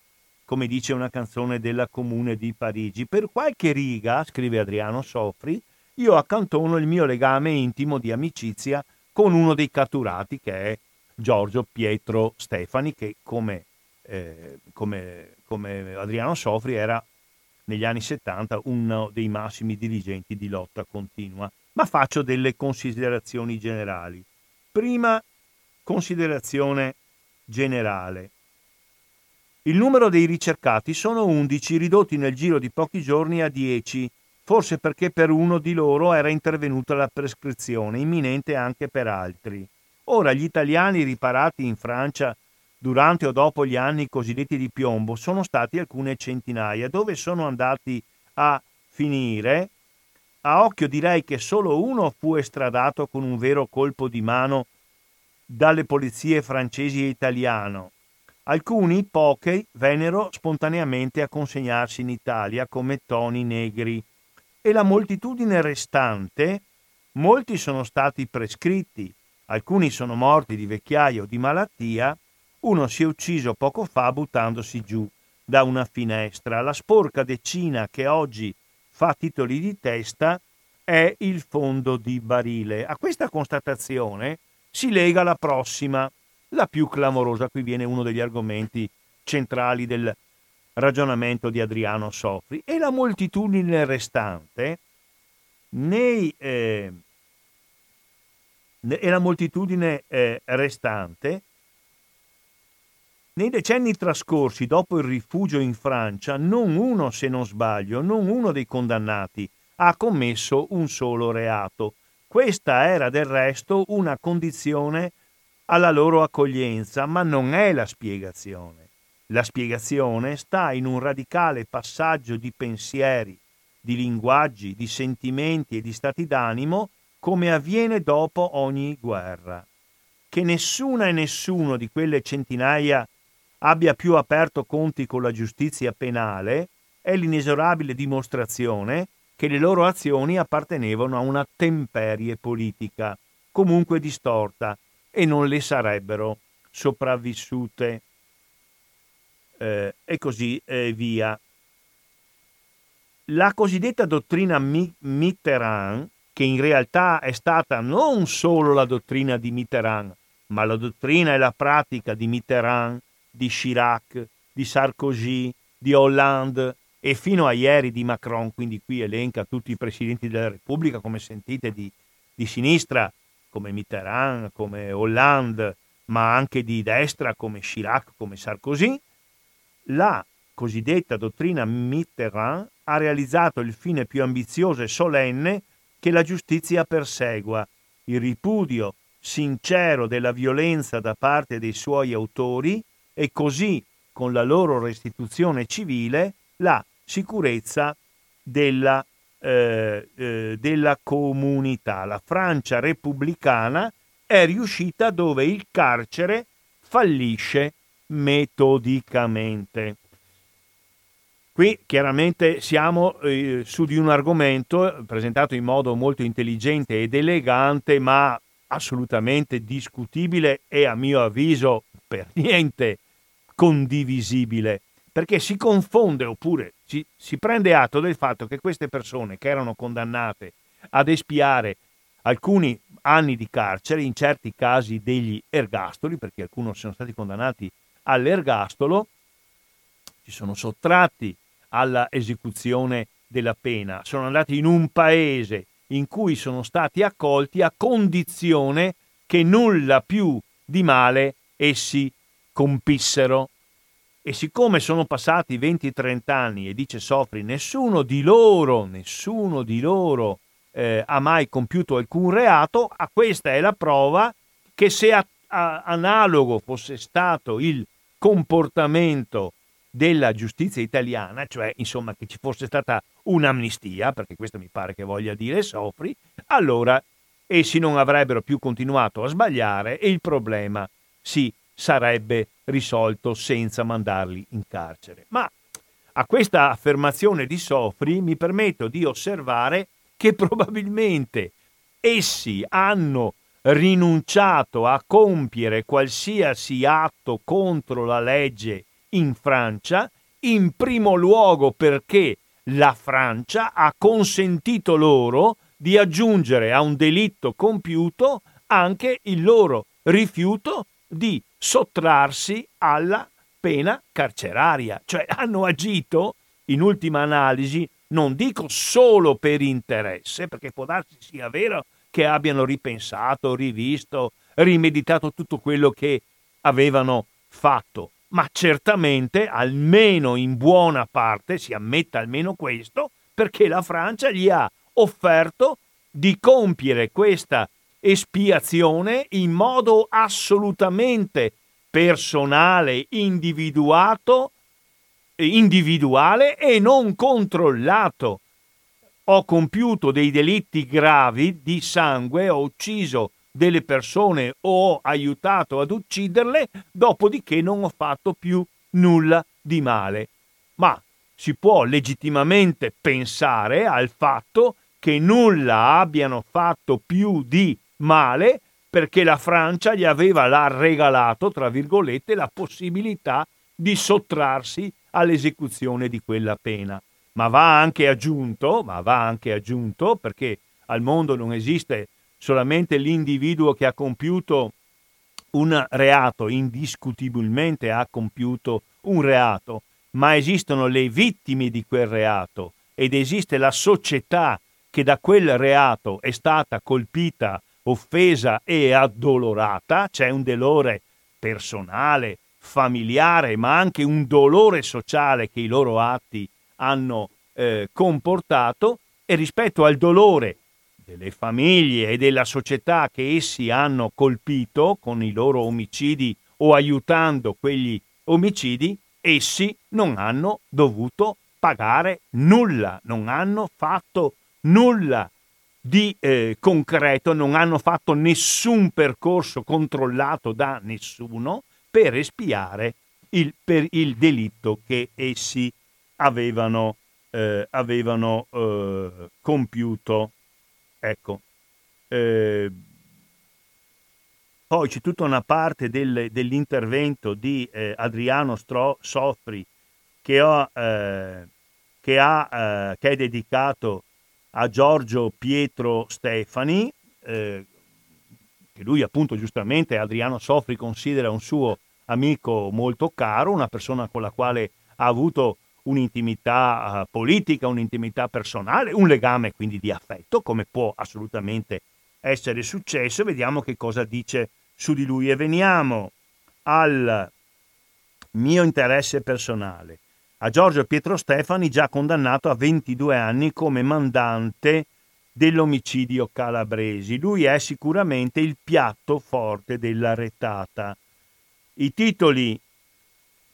come dice una canzone della Comune di Parigi. Per qualche riga, scrive Adriano Sofri, io accantono il mio legame intimo di amicizia con uno dei catturati, che è Giorgio Pietro Stefani, che come, eh, come, come Adriano Sofri era negli anni 70 uno dei massimi dirigenti di lotta continua. Ma faccio delle considerazioni generali. Prima Considerazione generale. Il numero dei ricercati sono 11 ridotti nel giro di pochi giorni a 10, forse perché per uno di loro era intervenuta la prescrizione, imminente anche per altri. Ora gli italiani riparati in Francia durante o dopo gli anni cosiddetti di piombo sono stati alcune centinaia. Dove sono andati a finire? A occhio direi che solo uno fu estradato con un vero colpo di mano dalle polizie francesi e italiano. Alcuni, pochi, vennero spontaneamente a consegnarsi in Italia come toni negri e la moltitudine restante, molti sono stati prescritti, alcuni sono morti di vecchiaia o di malattia, uno si è ucciso poco fa buttandosi giù da una finestra. La sporca decina che oggi fa titoli di testa è il fondo di barile. A questa constatazione si lega alla prossima, la più clamorosa. Qui viene uno degli argomenti centrali del ragionamento di Adriano Sofri. E la moltitudine restante nei, eh, e la moltitudine eh, restante nei decenni trascorsi dopo il rifugio in Francia, non uno, se non sbaglio, non uno dei condannati ha commesso un solo reato. Questa era del resto una condizione alla loro accoglienza, ma non è la spiegazione. La spiegazione sta in un radicale passaggio di pensieri, di linguaggi, di sentimenti e di stati d'animo come avviene dopo ogni guerra. Che nessuna e nessuno di quelle centinaia abbia più aperto conti con la giustizia penale è l'inesorabile dimostrazione che le loro azioni appartenevano a una temperie politica, comunque distorta, e non le sarebbero sopravvissute. Eh, e così eh, via. La cosiddetta dottrina Mitterrand, che in realtà è stata non solo la dottrina di Mitterrand, ma la dottrina e la pratica di Mitterrand, di Chirac, di Sarkozy, di Hollande, e fino a ieri di Macron, quindi qui elenca tutti i presidenti della Repubblica, come sentite, di, di sinistra, come Mitterrand, come Hollande, ma anche di destra come Chirac, come Sarkozy, la cosiddetta dottrina Mitterrand ha realizzato il fine più ambizioso e solenne che la giustizia persegua, il ripudio sincero della violenza da parte dei suoi autori e così, con la loro restituzione civile, la sicurezza della, eh, eh, della comunità. La Francia repubblicana è riuscita dove il carcere fallisce metodicamente. Qui chiaramente siamo eh, su di un argomento presentato in modo molto intelligente ed elegante, ma assolutamente discutibile e a mio avviso per niente condivisibile, perché si confonde oppure si, si prende atto del fatto che queste persone che erano condannate ad espiare alcuni anni di carcere, in certi casi degli ergastoli, perché alcuni sono stati condannati all'ergastolo, si sono sottratti alla esecuzione della pena, sono andati in un paese in cui sono stati accolti a condizione che nulla più di male essi compissero. E siccome sono passati 20-30 anni e dice Sofri, nessuno di loro, nessuno di loro eh, ha mai compiuto alcun reato, a questa è la prova che se a, a, analogo fosse stato il comportamento della giustizia italiana, cioè insomma che ci fosse stata un'amnistia, perché questo mi pare che voglia dire Sofri, allora essi non avrebbero più continuato a sbagliare e il problema si sarebbe risolto senza mandarli in carcere. Ma a questa affermazione di Sofri mi permetto di osservare che probabilmente essi hanno rinunciato a compiere qualsiasi atto contro la legge in Francia, in primo luogo perché la Francia ha consentito loro di aggiungere a un delitto compiuto anche il loro rifiuto di sottrarsi alla pena carceraria, cioè hanno agito in ultima analisi, non dico solo per interesse, perché può darsi sia vero che abbiano ripensato, rivisto, rimeditato tutto quello che avevano fatto, ma certamente, almeno in buona parte, si ammetta almeno questo, perché la Francia gli ha offerto di compiere questa espiazione in modo assolutamente personale, individuato, individuale e non controllato. Ho compiuto dei delitti gravi di sangue, ho ucciso delle persone o ho aiutato ad ucciderle, dopodiché non ho fatto più nulla di male. Ma si può legittimamente pensare al fatto che nulla abbiano fatto più di male perché la Francia gli aveva là regalato, tra virgolette, la possibilità di sottrarsi all'esecuzione di quella pena. Ma va anche aggiunto, ma va anche aggiunto perché al mondo non esiste solamente l'individuo che ha compiuto un reato, indiscutibilmente ha compiuto un reato, ma esistono le vittime di quel reato ed esiste la società che da quel reato è stata colpita, offesa e addolorata, c'è un dolore personale, familiare, ma anche un dolore sociale che i loro atti hanno eh, comportato e rispetto al dolore delle famiglie e della società che essi hanno colpito con i loro omicidi o aiutando quegli omicidi, essi non hanno dovuto pagare nulla, non hanno fatto nulla di eh, concreto, non hanno fatto nessun percorso controllato da nessuno per espiare il, per il delitto che essi avevano, eh, avevano eh, compiuto. Ecco. Eh, poi c'è tutta una parte del, dell'intervento di eh, Adriano Stro, Soffri che, ho, eh, che, ha, eh, che, è dedicato a Giorgio Pietro Stefani, eh, che lui appunto giustamente Adriano Soffri considera un suo amico molto caro, una persona con la quale ha avuto un'intimità uh, politica, un'intimità personale, un legame quindi di affetto, come può assolutamente essere successo. Vediamo che cosa dice su di lui e veniamo al mio interesse personale. A Giorgio Pietro Stefani, già condannato a 22 anni come mandante dell'omicidio calabresi. Lui è sicuramente il piatto forte della retata. I titoli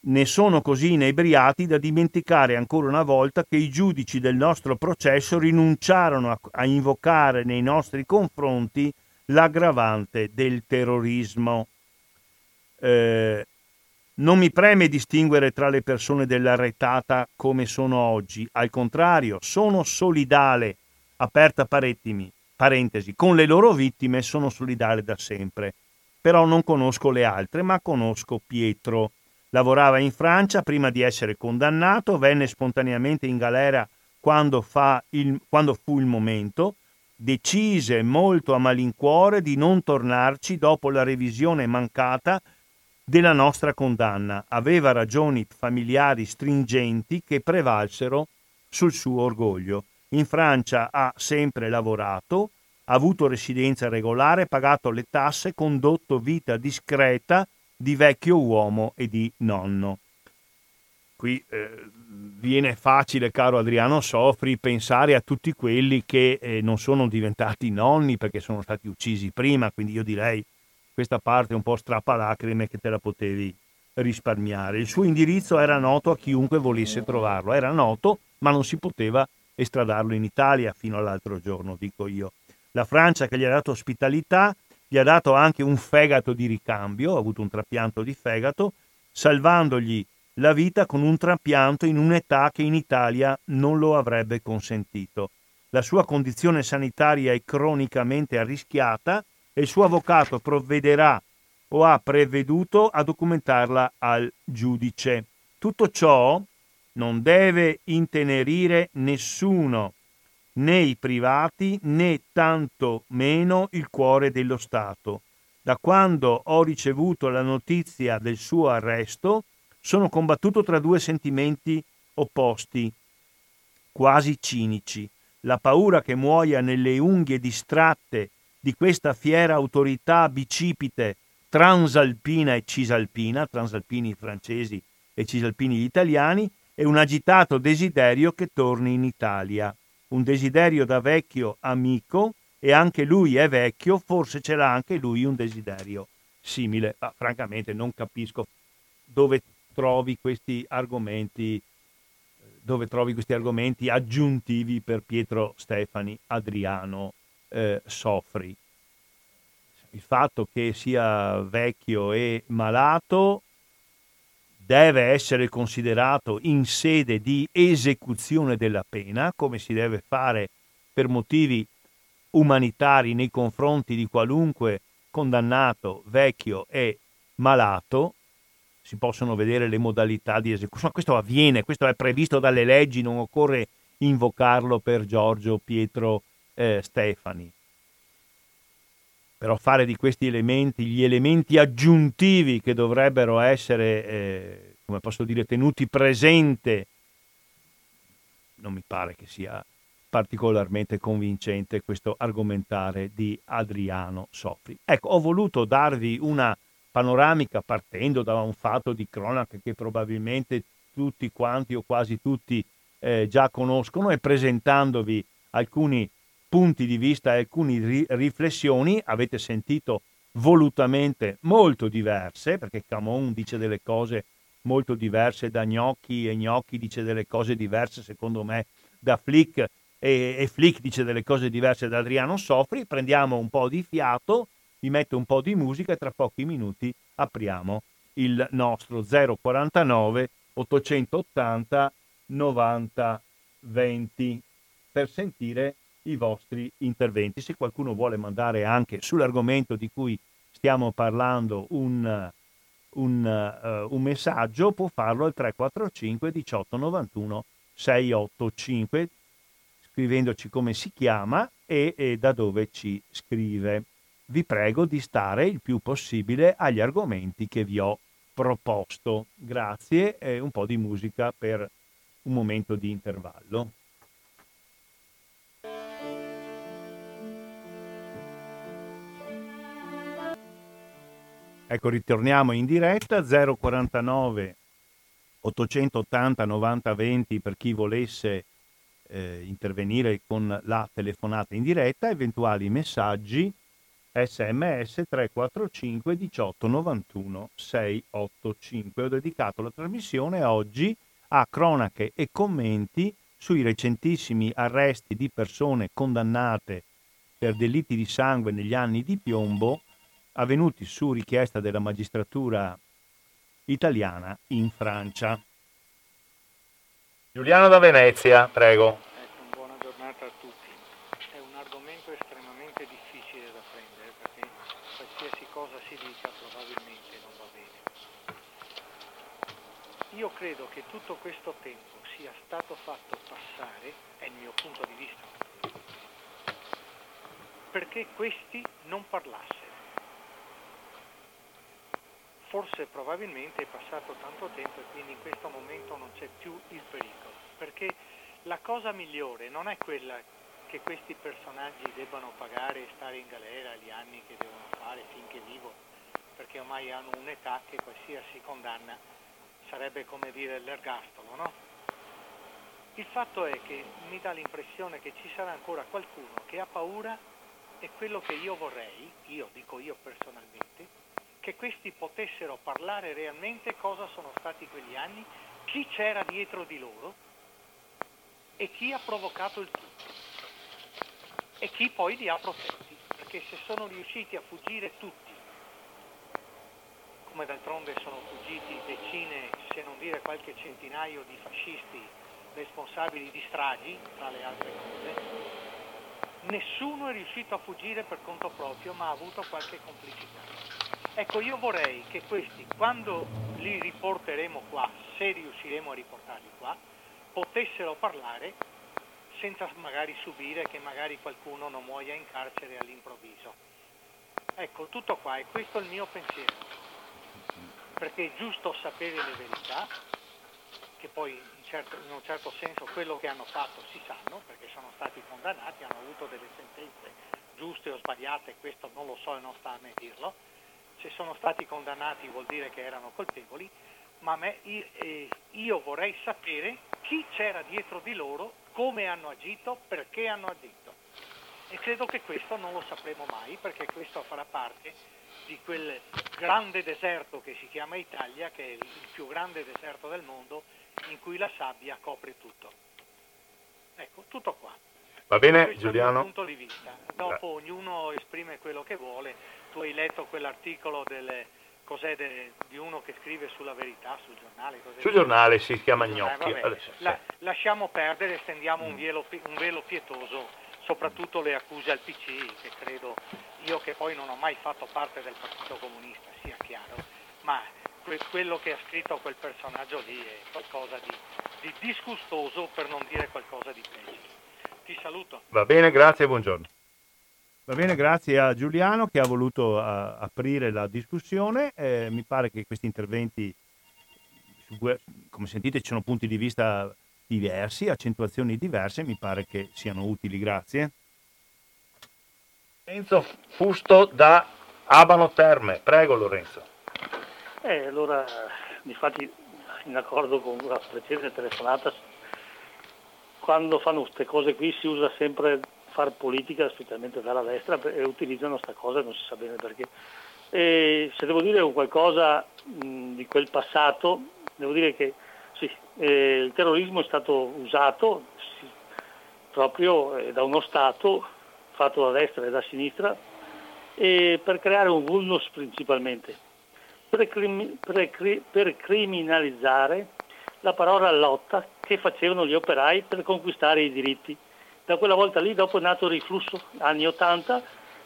ne sono così inebriati da dimenticare ancora una volta che i giudici del nostro processo rinunciarono a, a invocare nei nostri confronti l'aggravante del terrorismo. Eh, non mi preme distinguere tra le persone della retata come sono oggi, al contrario, sono solidale, aperta parentesi, con le loro vittime sono solidale da sempre. Però non conosco le altre, ma conosco Pietro. Lavorava in Francia prima di essere condannato, venne spontaneamente in galera quando, il, quando fu il momento, decise molto a malincuore di non tornarci dopo la revisione mancata della nostra condanna. Aveva ragioni familiari stringenti che prevalsero sul suo orgoglio. In Francia ha sempre lavorato, ha avuto residenza regolare, pagato le tasse, condotto vita discreta di vecchio uomo e di nonno. Qui eh, viene facile, caro Adriano Sofri, pensare a tutti quelli che eh, non sono diventati nonni perché sono stati uccisi prima, quindi io direi questa parte un po' strappalacrime che te la potevi risparmiare. Il suo indirizzo era noto a chiunque volesse trovarlo, era noto ma non si poteva estradarlo in Italia fino all'altro giorno, dico io. La Francia che gli ha dato ospitalità gli ha dato anche un fegato di ricambio, ha avuto un trapianto di fegato, salvandogli la vita con un trapianto in un'età che in Italia non lo avrebbe consentito. La sua condizione sanitaria è cronicamente arrischiata e il suo avvocato provvederà o ha preveduto a documentarla al giudice. Tutto ciò non deve intenerire nessuno né i privati né tanto meno il cuore dello Stato. Da quando ho ricevuto la notizia del suo arresto, sono combattuto tra due sentimenti opposti, quasi cinici. La paura che muoia nelle unghie distratte di questa fiera autorità bicipite transalpina e cisalpina, transalpini francesi e cisalpini italiani, e un agitato desiderio che torni in Italia un desiderio da vecchio amico e anche lui è vecchio, forse ce l'ha anche lui un desiderio simile. Ma francamente non capisco dove trovi questi argomenti dove trovi questi argomenti aggiuntivi per Pietro Stefani, Adriano eh, Soffri. Il fatto che sia vecchio e malato deve essere considerato in sede di esecuzione della pena, come si deve fare per motivi umanitari nei confronti di qualunque condannato vecchio e malato. Si possono vedere le modalità di esecuzione. Questo avviene, questo è previsto dalle leggi, non occorre invocarlo per Giorgio Pietro eh, Stefani però fare di questi elementi gli elementi aggiuntivi che dovrebbero essere, eh, come posso dire, tenuti presente, non mi pare che sia particolarmente convincente questo argomentare di Adriano Sofri. Ecco, ho voluto darvi una panoramica partendo da un fatto di cronaca che probabilmente tutti quanti o quasi tutti eh, già conoscono e presentandovi alcuni punti di vista alcune ri- riflessioni, avete sentito volutamente molto diverse, perché Camon dice delle cose molto diverse da Gnocchi e Gnocchi dice delle cose diverse secondo me da Flick e, e Flick dice delle cose diverse da Adriano Sofri, prendiamo un po' di fiato, vi metto un po' di musica e tra pochi minuti apriamo il nostro 049 880 90 20 per sentire i vostri interventi. Se qualcuno vuole mandare anche sull'argomento di cui stiamo parlando un, un, uh, un messaggio, può farlo al 345 18 91 685 scrivendoci come si chiama e, e da dove ci scrive. Vi prego di stare il più possibile agli argomenti che vi ho proposto. Grazie e un po' di musica per un momento di intervallo. Ecco, ritorniamo in diretta 049 880 90 20 per chi volesse eh, intervenire con la telefonata in diretta, eventuali messaggi sms 345 18 91 685. Ho dedicato la trasmissione oggi a cronache e commenti sui recentissimi arresti di persone condannate per delitti di sangue negli anni di piombo avvenuti su richiesta della magistratura italiana in Francia. Giuliano da Venezia, prego. Ecco, buona giornata a tutti. È un argomento estremamente difficile da prendere perché qualsiasi cosa si dica probabilmente non va bene. Io credo che tutto questo tempo sia stato fatto passare, è il mio punto di vista, perché questi non parlassero forse probabilmente è passato tanto tempo e quindi in questo momento non c'è più il pericolo, perché la cosa migliore non è quella che questi personaggi debbano pagare e stare in galera gli anni che devono fare finché vivo, perché ormai hanno un'età che qualsiasi condanna sarebbe come dire l'ergastolo, no? Il fatto è che mi dà l'impressione che ci sarà ancora qualcuno che ha paura e quello che io vorrei, io dico io personalmente, che questi potessero parlare realmente cosa sono stati quegli anni, chi c'era dietro di loro e chi ha provocato il tutto e chi poi li ha protetti, perché se sono riusciti a fuggire tutti, come d'altronde sono fuggiti decine, se non dire qualche centinaio di fascisti responsabili di stragi, tra le altre cose, nessuno è riuscito a fuggire per conto proprio, ma ha avuto qualche complicità. Ecco, io vorrei che questi, quando li riporteremo qua, se riusciremo a riportarli qua, potessero parlare senza magari subire che magari qualcuno non muoia in carcere all'improvviso. Ecco, tutto qua, e questo è il mio pensiero, perché è giusto sapere le verità, che poi in, certo, in un certo senso quello che hanno fatto si sanno, perché sono stati condannati, hanno avuto delle sentenze giuste o sbagliate, questo non lo so e non sta a me dirlo, se sono stati condannati vuol dire che erano colpevoli, ma me, io vorrei sapere chi c'era dietro di loro, come hanno agito, perché hanno agito. E credo che questo non lo sapremo mai, perché questo farà parte di quel grande deserto che si chiama Italia, che è il più grande deserto del mondo, in cui la sabbia copre tutto. Ecco, tutto qua. Va bene, Giuliano? Punto di vista. Dopo Beh. ognuno esprime quello che vuole tu hai letto quell'articolo delle, de, di uno che scrive sulla verità sul giornale? Sul giornale si chiama Gnocchi. Adesso, La, lasciamo perdere, stendiamo un, mm. velo, un velo pietoso, soprattutto le accuse al PC, che credo, io che poi non ho mai fatto parte del Partito Comunista, sia chiaro, ma que, quello che ha scritto quel personaggio lì è qualcosa di, di disgustoso per non dire qualcosa di peggio. Ti saluto. Va bene, grazie e buongiorno. Va bene, grazie a Giuliano che ha voluto uh, aprire la discussione. Eh, mi pare che questi interventi, come sentite, ci sono punti di vista diversi, accentuazioni diverse, mi pare che siano utili. Grazie. Lorenzo Fusto da Abano Terme. Prego Lorenzo. Eh, allora, infatti, in accordo con la precedente telefonata, quando fanno queste cose qui si usa sempre far politica, specialmente dalla destra, e utilizzano questa cosa, non si sa bene perché. E se devo dire qualcosa mh, di quel passato, devo dire che sì, eh, il terrorismo è stato usato sì, proprio eh, da uno Stato fatto da destra e da sinistra e per creare un vulnus principalmente, per, crimi, per, per criminalizzare la parola lotta che facevano gli operai per conquistare i diritti da quella volta lì dopo è nato il riflusso, anni 80,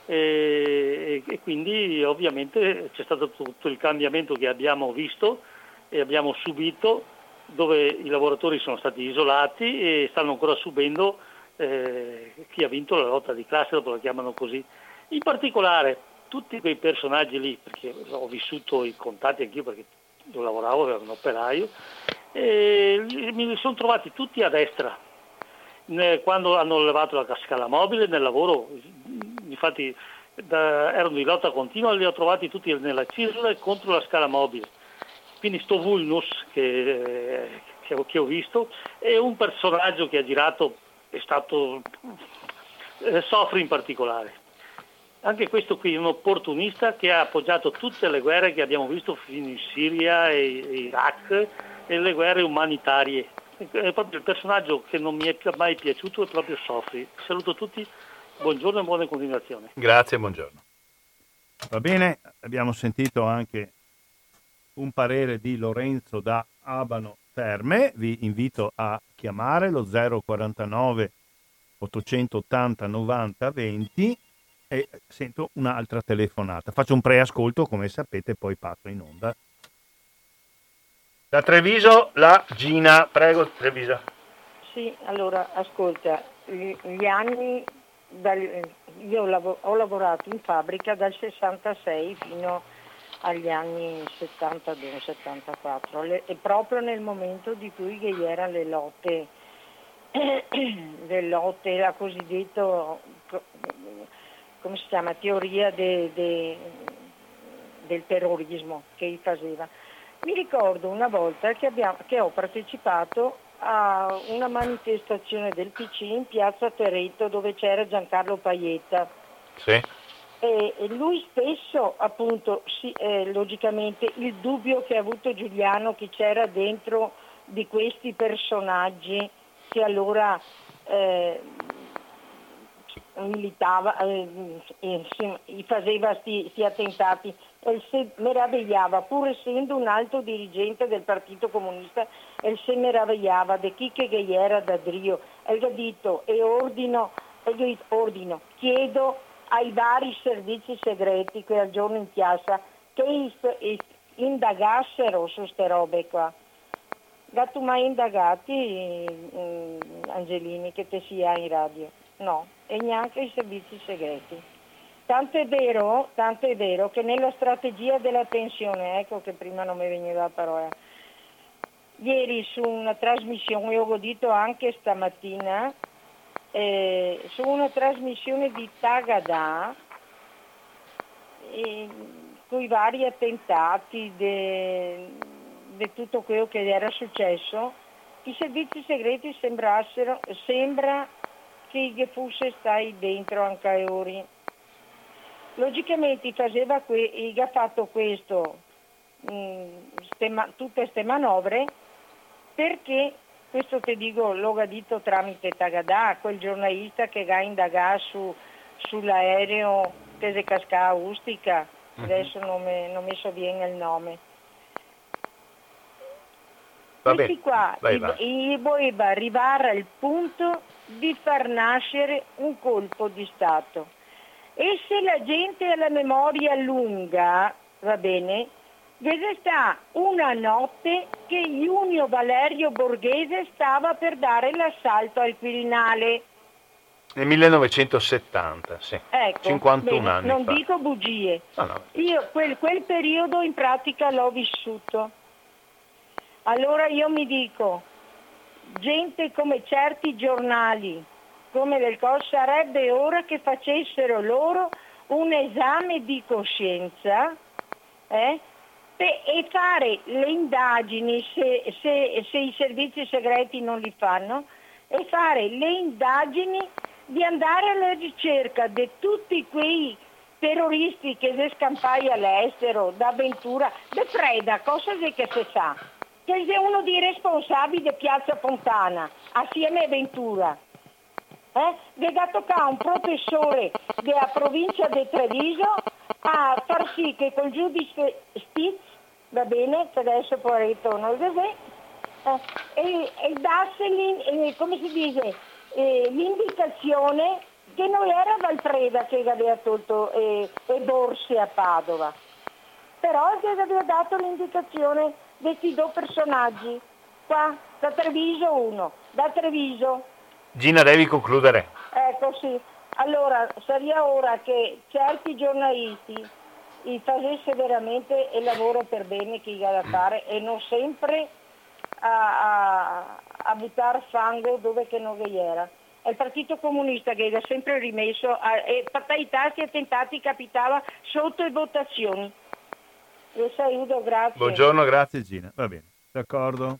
e, e, quindi ovviamente c'è stato tutto il cambiamento che abbiamo visto e abbiamo subito, dove i lavoratori sono stati isolati e stanno ancora subendo eh, chi ha vinto la lotta di classe, dopo la chiamano così. In particolare tutti quei personaggi lì, perché ho vissuto i contatti anch'io perché io lavoravo, ero un operaio, e mi sono trovati tutti a destra. Quando hanno levato la scala mobile nel lavoro, infatti da, erano di lotta continua, li ho trovati tutti nella CISL contro la scala mobile. Quindi sto Vulnus che, che, che ho visto è un personaggio che ha girato, è stato eh, Sofri in particolare. Anche questo qui è un opportunista che ha appoggiato tutte le guerre che abbiamo visto fino in Siria e, Iraq e le guerre umanitarie. È proprio il personaggio che non mi è mai piaciuto è proprio Sofri. Saluto tutti, buongiorno e buona continuazione. Grazie, buongiorno. Va bene, abbiamo sentito anche un parere di Lorenzo da Abano Terme, vi invito a chiamare lo 049 880 90 20 e sento un'altra telefonata. Faccio un preascolto, come sapete, poi passo in onda. Da Treviso, la Gina. Prego, Treviso. Sì, allora, ascolta, gli anni, dal, io ho lavorato in fabbrica dal 66 fino agli anni 72-74, e proprio nel momento di cui erano le lotte, le lotte, la cosiddetta come si chiama, teoria de, de, del terrorismo che faceva. Mi ricordo una volta che, abbiamo, che, ho partecipato a una manifestazione del PC in piazza Teretto dove c'era Giancarlo Paietta. Sì. E, lui spesso, appunto, sì, eh, logicamente, il dubbio che ha avuto Giuliano che c'era dentro di questi personaggi che allora eh, militava, eh, faceva questi attentati e si meravigliava, pur essendo un alto dirigente del Partito Comunista, e si meravigliava di chi che era da Drio. E ho detto, e ordino, e ordino, chiedo ai vari servizi segreti che al giorno in piazza che indagassero su queste robe qua. Gatto mai indagati, eh, Angelini, che te sia in radio? No e neanche i servizi segreti. Tanto è, vero, tanto è vero che nella strategia della pensione, ecco che prima non mi veniva la parola, ieri su una trasmissione, ho godito anche stamattina, eh, su una trasmissione di Tagada, eh, i vari attentati di tutto quello che era successo, i servizi segreti sembrassero, sembra che fosse stai dentro anche a ori. Logicamente faceva que- ha fatto questo, mh, mm, ste, tutte queste manovre, perché, questo ti dico, l'ho detto tramite Tagadà, quel giornalista che ha indagato su, sull'aereo che si casca a Ustica, mhm. adesso non mi, non mi sovviene il nome. Va Questi qua, vai, vai. voleva arrivare al punto di far nascere un colpo di Stato. E se la gente ha la memoria lunga, va bene, Vede sta una notte che Junio Valerio Borghese stava per dare l'assalto al Quirinale. Nel 1970, sì. Ecco, 51 bene, anni non fa. dico bugie. No, no. Io quel, quel periodo in pratica l'ho vissuto. Allora io mi dico, gente come certi giornali, come del COS, sarebbe ora che facessero loro un esame di coscienza eh, e fare le indagini se, se, se i servizi segreti non li fanno e fare le indagini di andare alla ricerca di tutti quei terroristi che si scampai all'estero, da Ventura, da Freda, cosa che si sa che è uno dei responsabili di Piazza Fontana, assieme a Ventura. Eh? È toccato un professore della provincia di Treviso a far sì che col giudice Spitz, va bene, che adesso poi ritorno al Gesè, eh, e, e dasse, eh, come si dice, eh, l'indicazione che non era Valfreda che aveva tolto eh, le borse a Padova, però che aveva dato l'indicazione questi due personaggi. Qua, da Treviso uno, da Treviso. Gina, devi concludere. Ecco sì. Allora, sarebbe ora che certi giornalisti facesse veramente il lavoro per bene che gli ha da fare e non sempre a, a, a buttare fango dove che non vi era. È il Partito Comunista che ha sempre rimesso a, e fatalità che attentati capitava sotto le votazioni. Lo saluto, grazie. Buongiorno, grazie Gina. Va bene, d'accordo.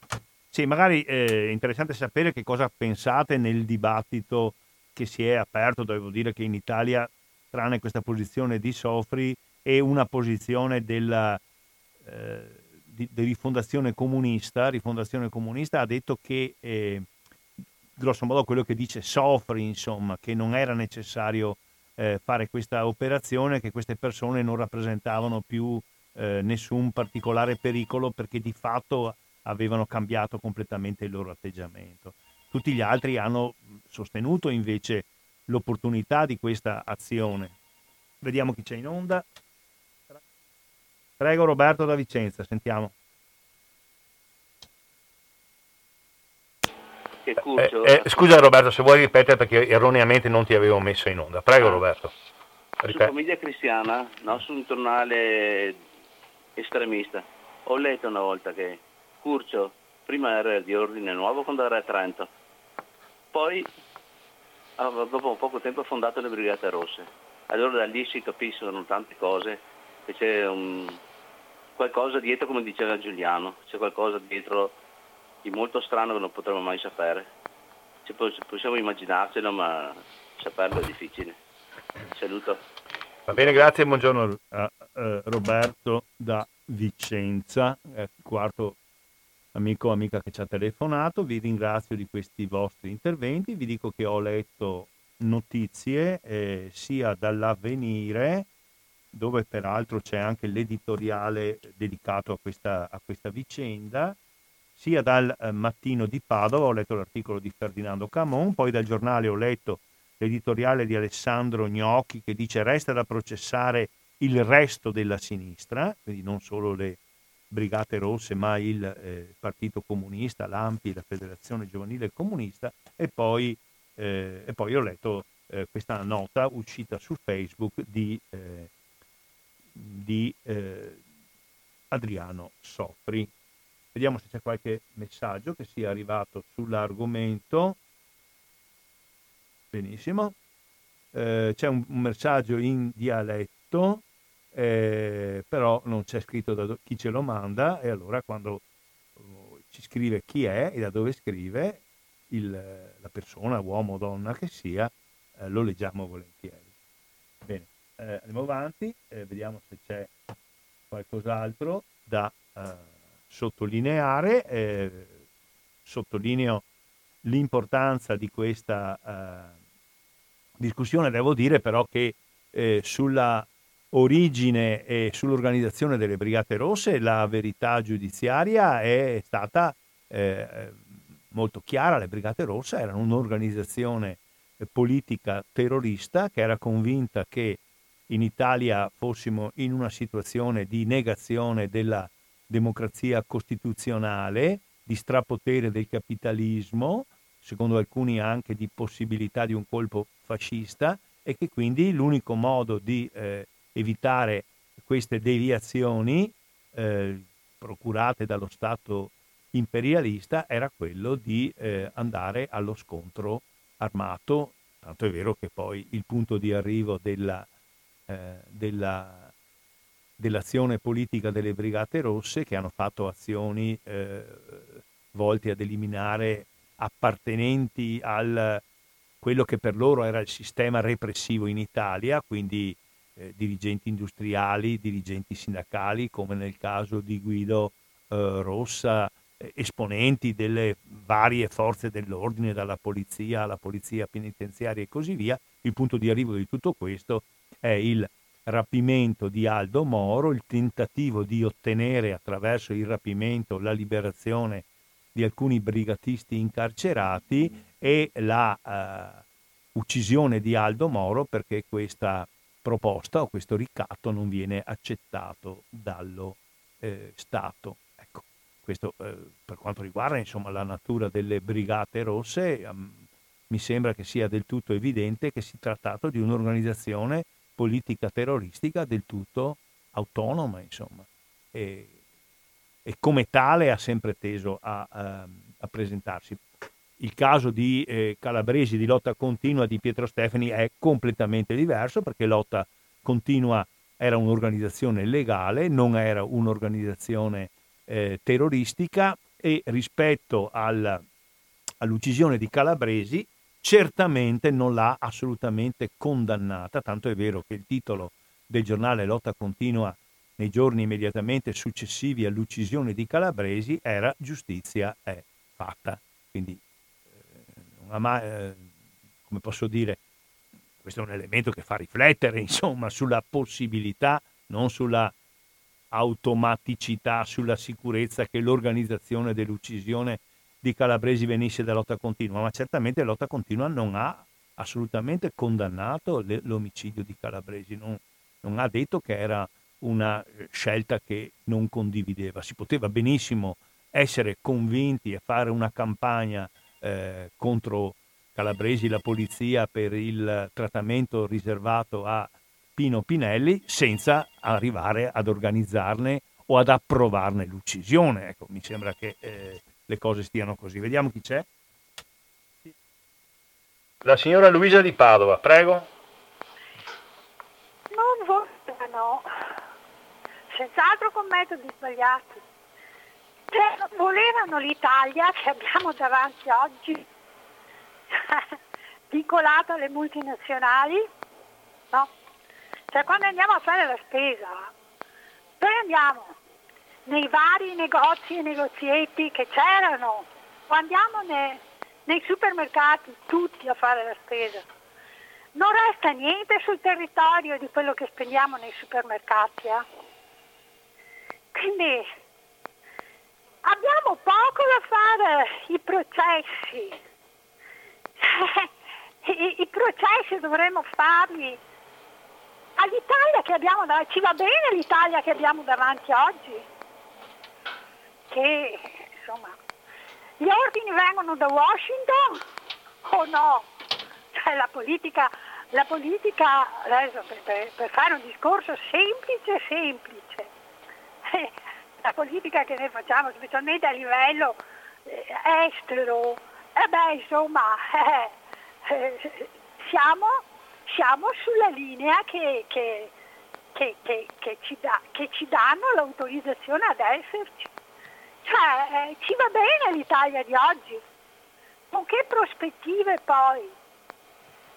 Sì, magari eh, è interessante sapere che cosa pensate nel dibattito che si è aperto. Devo dire che in Italia, tranne questa posizione di Sofri e una posizione della, eh, di, di, rifondazione comunista, rifondazione comunista ha detto che, eh, grosso modo quello che dice Sofri, insomma, che non era necessario eh, fare questa operazione, che queste persone non rappresentavano più eh, nessun particolare pericolo perché di fatto avevano cambiato completamente il loro atteggiamento. Tutti gli altri hanno sostenuto invece l'opportunità di questa azione. Vediamo chi c'è in onda. Prego Roberto da Vicenza, sentiamo. Eh, eh, scusa Roberto, se vuoi ripetere perché erroneamente non ti avevo messo in onda. Prego ah. Roberto. Su Famiglia Cristiana, no, su un giornale estremista, ho letto una volta che Curcio prima era di ordine nuovo quando era a Trento, poi dopo poco tempo ha fondato le Brigate Rosse. Allora da lì si capiscono tante cose, che c'è un, qualcosa dietro come diceva Giuliano, c'è qualcosa dietro di molto strano che non potremo mai sapere. Cioè, possiamo immaginarcelo ma saperlo è difficile. Saluto. Va bene, grazie, buongiorno a uh, Roberto da Vicenza, eh, quarto amico o amica che ci ha telefonato, vi ringrazio di questi vostri interventi, vi dico che ho letto notizie eh, sia dall'avvenire, dove peraltro c'è anche l'editoriale dedicato a questa, a questa vicenda, sia dal eh, mattino di Padova, ho letto l'articolo di Ferdinando Camon, poi dal giornale ho letto l'editoriale di Alessandro Gnocchi che dice resta da processare il resto della sinistra, quindi non solo le Brigate Rosse, ma il eh, Partito Comunista, l'AMPI, la Federazione Giovanile Comunista e poi, eh, e poi ho letto eh, questa nota uscita su Facebook di, eh, di eh, Adriano Soffri. Vediamo se c'è qualche messaggio che sia arrivato sull'argomento. Benissimo. Eh, c'è un, un messaggio in dialetto eh, però non c'è scritto do- chi ce lo manda e allora quando uh, ci scrive chi è e da dove scrive il, la persona, uomo o donna che sia, eh, lo leggiamo volentieri. Bene, eh, andiamo avanti, eh, vediamo se c'è qualcos'altro da eh, sottolineare. Eh, sottolineo l'importanza di questa discussione, devo dire però che sulla origine e sull'organizzazione delle Brigate Rosse la verità giudiziaria è stata eh, molto chiara. Le Brigate Rosse erano un'organizzazione politica terrorista che era convinta che in Italia fossimo in una situazione di negazione della democrazia costituzionale, di strapotere del capitalismo, secondo alcuni anche di possibilità di un colpo fascista e che quindi l'unico modo di eh, evitare queste deviazioni eh, procurate dallo Stato imperialista era quello di eh, andare allo scontro armato, tanto è vero che poi il punto di arrivo della, eh, della, dell'azione politica delle Brigate Rosse, che hanno fatto azioni eh, volte ad eliminare appartenenti a quello che per loro era il sistema repressivo in Italia, quindi eh, dirigenti industriali, dirigenti sindacali, come nel caso di Guido eh, Rossa, eh, esponenti delle varie forze dell'ordine, dalla polizia alla polizia penitenziaria e così via. Il punto di arrivo di tutto questo è il rapimento di Aldo Moro, il tentativo di ottenere attraverso il rapimento la liberazione di alcuni brigatisti incarcerati e la uh, uccisione di Aldo Moro perché questa proposta o questo ricatto non viene accettato dallo eh, Stato. Ecco, questo eh, per quanto riguarda insomma, la natura delle brigate rosse, um, mi sembra che sia del tutto evidente che si è trattato di un'organizzazione politica terroristica del tutto autonoma, insomma. E e come tale ha sempre teso a, a, a presentarsi. Il caso di eh, Calabresi di lotta continua di Pietro Stefani è completamente diverso perché lotta continua era un'organizzazione legale, non era un'organizzazione eh, terroristica e rispetto al, all'uccisione di Calabresi certamente non l'ha assolutamente condannata, tanto è vero che il titolo del giornale Lotta Continua nei giorni immediatamente successivi all'uccisione di Calabresi era giustizia è fatta. Quindi, mai, eh, come posso dire, questo è un elemento che fa riflettere, insomma, sulla possibilità, non sulla automaticità, sulla sicurezza che l'organizzazione dell'uccisione di Calabresi venisse da lotta continua, ma certamente lotta continua non ha assolutamente condannato l'omicidio di Calabresi, non, non ha detto che era una eh, scelta che non condivideva. Si poteva benissimo essere convinti e fare una campagna eh, contro Calabresi, la polizia, per il trattamento riservato a Pino Pinelli senza arrivare ad organizzarne o ad approvarne l'uccisione. Ecco, mi sembra che eh, le cose stiano così. Vediamo chi c'è. La signora Luisa di Padova, prego. Non votano senz'altro con metodi sbagliati. Cioè, volevano l'Italia che abbiamo davanti oggi, vincolata alle multinazionali, no? Cioè quando andiamo a fare la spesa, noi andiamo nei vari negozi e negozietti che c'erano, o andiamo nei, nei supermercati tutti a fare la spesa. Non resta niente sul territorio di quello che spendiamo nei supermercati. Eh? Quindi abbiamo poco da fare, i processi. I, I, processi dovremmo farli all'Italia che abbiamo davanti. Ci va bene l'Italia che abbiamo davanti oggi? Che insomma gli ordini vengono da Washington o no? Cioè la politica, la politica adesso per, per fare un discorso semplice, semplice la politica che noi facciamo, specialmente a livello eh, estero, eh beh, insomma, eh, siamo, siamo, sulla linea che, che, che, che ci da, ci danno l'autorizzazione ad esserci. Cioè, eh, ci va bene l'Italia di oggi. Con che prospettive poi?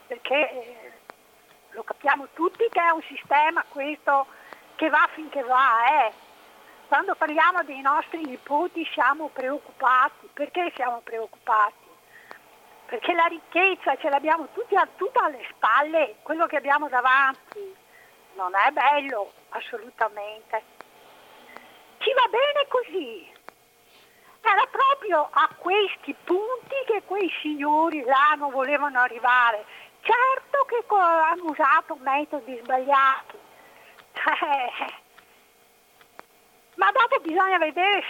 Perché lo capiamo tutti che è un sistema questo che va finché va, eh quando parliamo dei nostri nipoti siamo preoccupati. Perché siamo preoccupati? Perché la ricchezza ce l'abbiamo tutti, tutta alle spalle, quello che abbiamo davanti non è bello, assolutamente. Ci va bene così. Era proprio a questi punti che quei signori là non volevano arrivare. Certo che hanno usato metodi sbagliati. Ma dopo bisogna vedere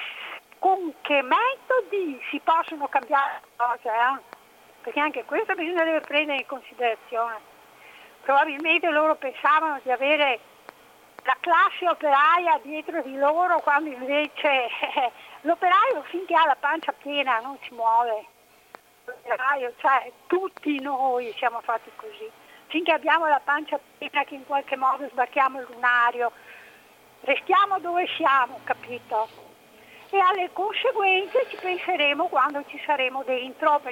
con che metodi si possono cambiare le cose, eh? perché anche questo bisogna prendere in considerazione. Probabilmente loro pensavano di avere la classe operaia dietro di loro quando invece l'operaio finché ha la pancia piena non si muove. L'operaio, cioè tutti noi siamo fatti così. Finché abbiamo la pancia piena che in qualche modo sbarchiamo il lunario, restiamo dove siamo, capito? E alle conseguenze ci penseremo quando ci saremo dentro.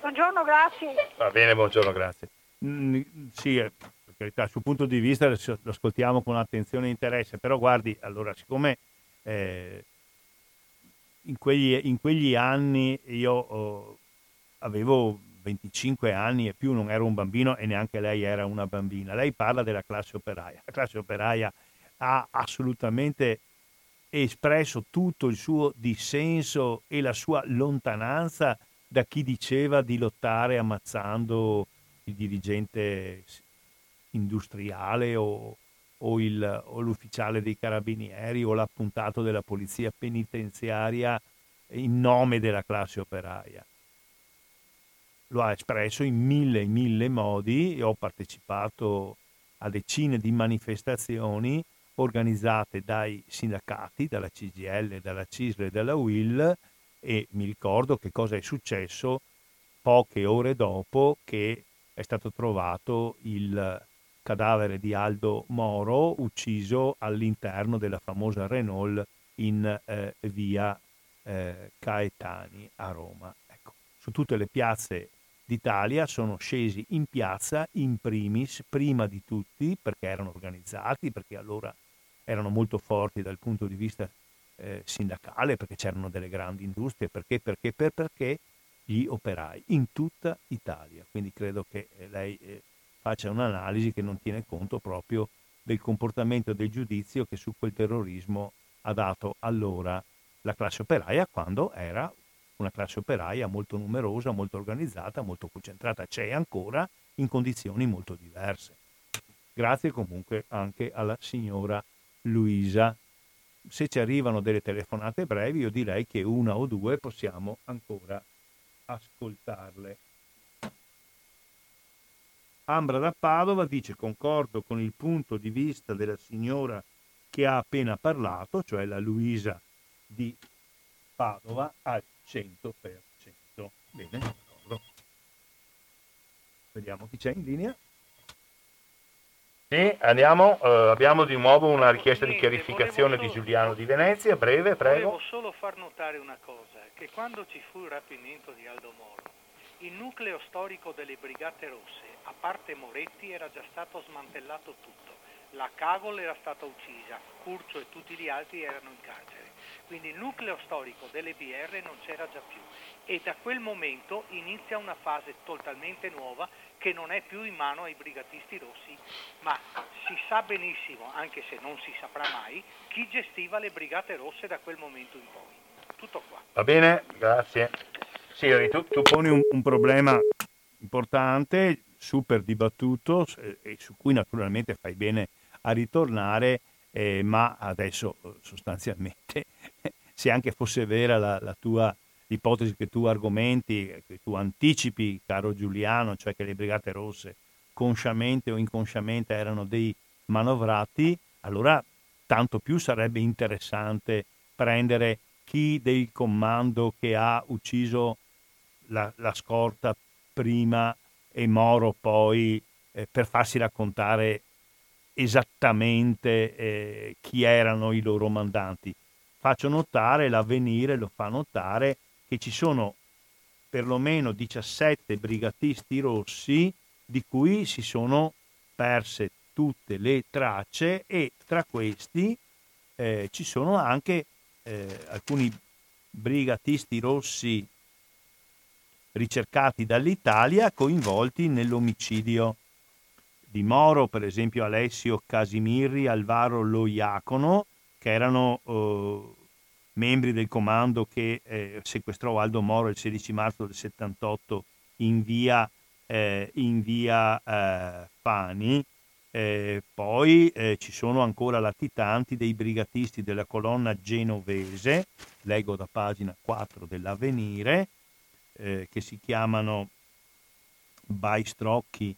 Buongiorno, grazie. Va bene, buongiorno, grazie. Mm, sì, eh, per carità, sul punto di vista lo ascoltiamo con attenzione e interesse, però guardi, allora, siccome eh, in, quegli, in, quegli, anni io oh, avevo 25 anni e più, non ero un bambino e neanche lei era una bambina. Lei parla della classe operaia. La classe operaia ha assolutamente espresso tutto il suo dissenso e la sua lontananza da chi diceva di lottare ammazzando il dirigente industriale o, o, il, o l'ufficiale dei carabinieri o l'appuntato della polizia penitenziaria in nome della classe operaia lo ha espresso in mille mille modi e ho partecipato a decine di manifestazioni organizzate dai sindacati, dalla CGL, dalla CISL e dalla UIL e mi ricordo che cosa è successo poche ore dopo che è stato trovato il cadavere di Aldo Moro ucciso all'interno della famosa Renault in eh, via eh, Caetani a Roma. Ecco, su tutte le piazze d'Italia sono scesi in piazza in primis, prima di tutti, perché erano organizzati, perché allora erano molto forti dal punto di vista eh, sindacale, perché c'erano delle grandi industrie, perché, perché, per, perché gli operai in tutta Italia. Quindi credo che eh, lei eh, faccia un'analisi che non tiene conto proprio del comportamento e del giudizio che su quel terrorismo ha dato allora la classe operaia quando era una classe operaia molto numerosa, molto organizzata, molto concentrata, c'è ancora in condizioni molto diverse. Grazie comunque anche alla signora Luisa. Se ci arrivano delle telefonate brevi, io direi che una o due possiamo ancora ascoltarle. Ambra da Padova dice concordo con il punto di vista della signora che ha appena parlato, cioè la Luisa di Padova al 100%. Bene, d'accordo. Vediamo chi c'è in linea. Sì, andiamo, uh, abbiamo di nuovo una richiesta di chiarificazione di Giuliano di Venezia, breve, prego. Volevo solo far notare una cosa, che quando ci fu il rapimento di Aldo Moro, il nucleo storico delle Brigate Rosse, a parte Moretti, era già stato smantellato tutto. La Cagol era stata uccisa, Curcio e tutti gli altri erano in carcere. Quindi il nucleo storico delle BR non c'era già più e da quel momento inizia una fase totalmente nuova che non è più in mano ai brigatisti rossi, ma si sa benissimo, anche se non si saprà mai, chi gestiva le brigate rosse da quel momento in poi. Tutto qua. Va bene, grazie. Sì, tu, tu poni un, un, problema importante, super dibattuto e su cui naturalmente fai bene a ritornare, eh, ma adesso sostanzialmente, se anche fosse vera la, la tua ipotesi che tu argomenti, che tu anticipi, caro Giuliano, cioè che le Brigate Rosse consciamente o inconsciamente erano dei manovrati, allora tanto più sarebbe interessante prendere chi del comando che ha ucciso la, la scorta prima e Moro poi eh, per farsi raccontare esattamente eh, chi erano i loro mandanti. Faccio notare, l'avvenire lo fa notare, che ci sono perlomeno 17 brigatisti rossi di cui si sono perse tutte le tracce e tra questi eh, ci sono anche eh, alcuni brigatisti rossi ricercati dall'Italia coinvolti nell'omicidio di Moro, per esempio Alessio Casimirri, Alvaro Loiacono, che erano eh, membri del comando che eh, sequestrò Aldo Moro il 16 marzo del 78 in via, eh, in via eh, Fani. Eh, poi eh, ci sono ancora latitanti dei brigatisti della colonna genovese, leggo da pagina 4 dell'Avvenire, che si chiamano Baistrocchi,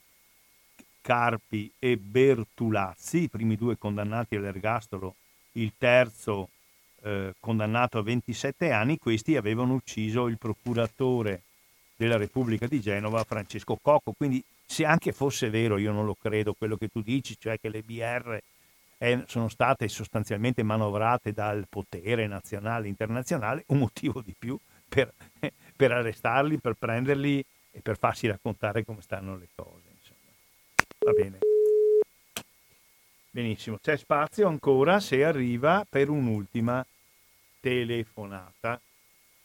Carpi e Bertulazzi, i primi due condannati all'ergastolo, il terzo eh, condannato a 27 anni, questi avevano ucciso il procuratore della Repubblica di Genova, Francesco Cocco. Quindi se anche fosse vero, io non lo credo, quello che tu dici, cioè che le BR è, sono state sostanzialmente manovrate dal potere nazionale e internazionale, un motivo di più per, per arrestarli, per prenderli e per farsi raccontare come stanno le cose. Va bene. Benissimo, c'è spazio ancora se arriva per un'ultima telefonata,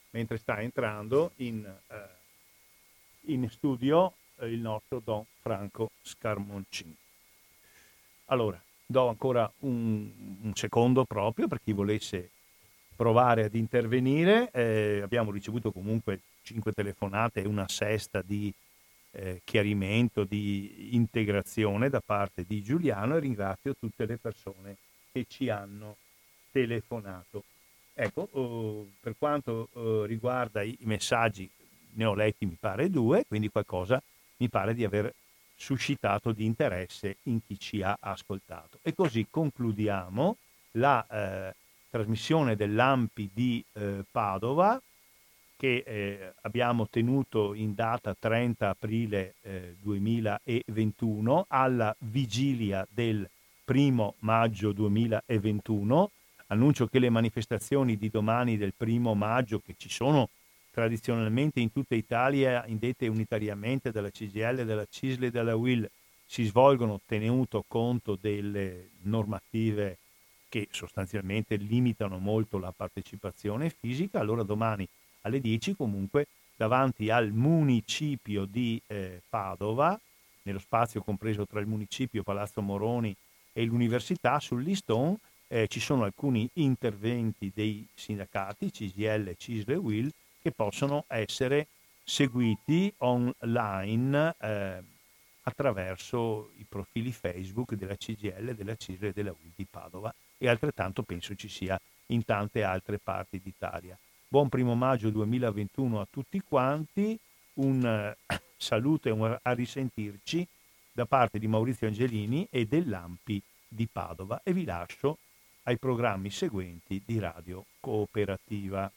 mentre sta entrando in, eh, in studio eh, il nostro Don Franco Scarmoncini. Allora, do ancora un, un, secondo proprio per chi volesse provare ad intervenire. Eh, abbiamo ricevuto comunque cinque telefonate e una sesta di eh, chiarimento, di integrazione da parte di Giuliano e ringrazio tutte le persone che ci hanno telefonato. Ecco, oh, per quanto oh, riguarda i, messaggi, ne ho letti mi pare due, quindi qualcosa mi pare di aver suscitato di interesse in chi ci ha ascoltato. E così concludiamo la eh, trasmissione dell'AMPI di eh, Padova che eh, abbiamo tenuto in data 30 aprile 2021 eh, alla vigilia del primo maggio 2021. Annuncio che le manifestazioni di domani del primo maggio, che ci sono tradizionalmente in tutta Italia, indette unitariamente dalla CGL, dalla CISL e dalla WIL, si svolgono tenuto conto delle normative che sostanzialmente limitano molto la partecipazione fisica. Allora domani alle 10 comunque davanti al municipio di eh, Padova, nello spazio compreso tra il municipio, Palazzo Moroni e l'università, sull'Iston eh, ci sono alcuni interventi dei sindacati, CGL, CISL e WIL, che possono essere seguiti online eh, attraverso i profili Facebook della CGL, della CISL e della WIL di Padova e altrettanto penso ci sia in tante altre parti d'Italia. Buon primo maggio 2021 a tutti quanti, un eh, saluto e un a risentirci da parte di Maurizio Angelini e dell'Ampi di Padova e vi lascio ai programmi seguenti di Radio Cooperativa.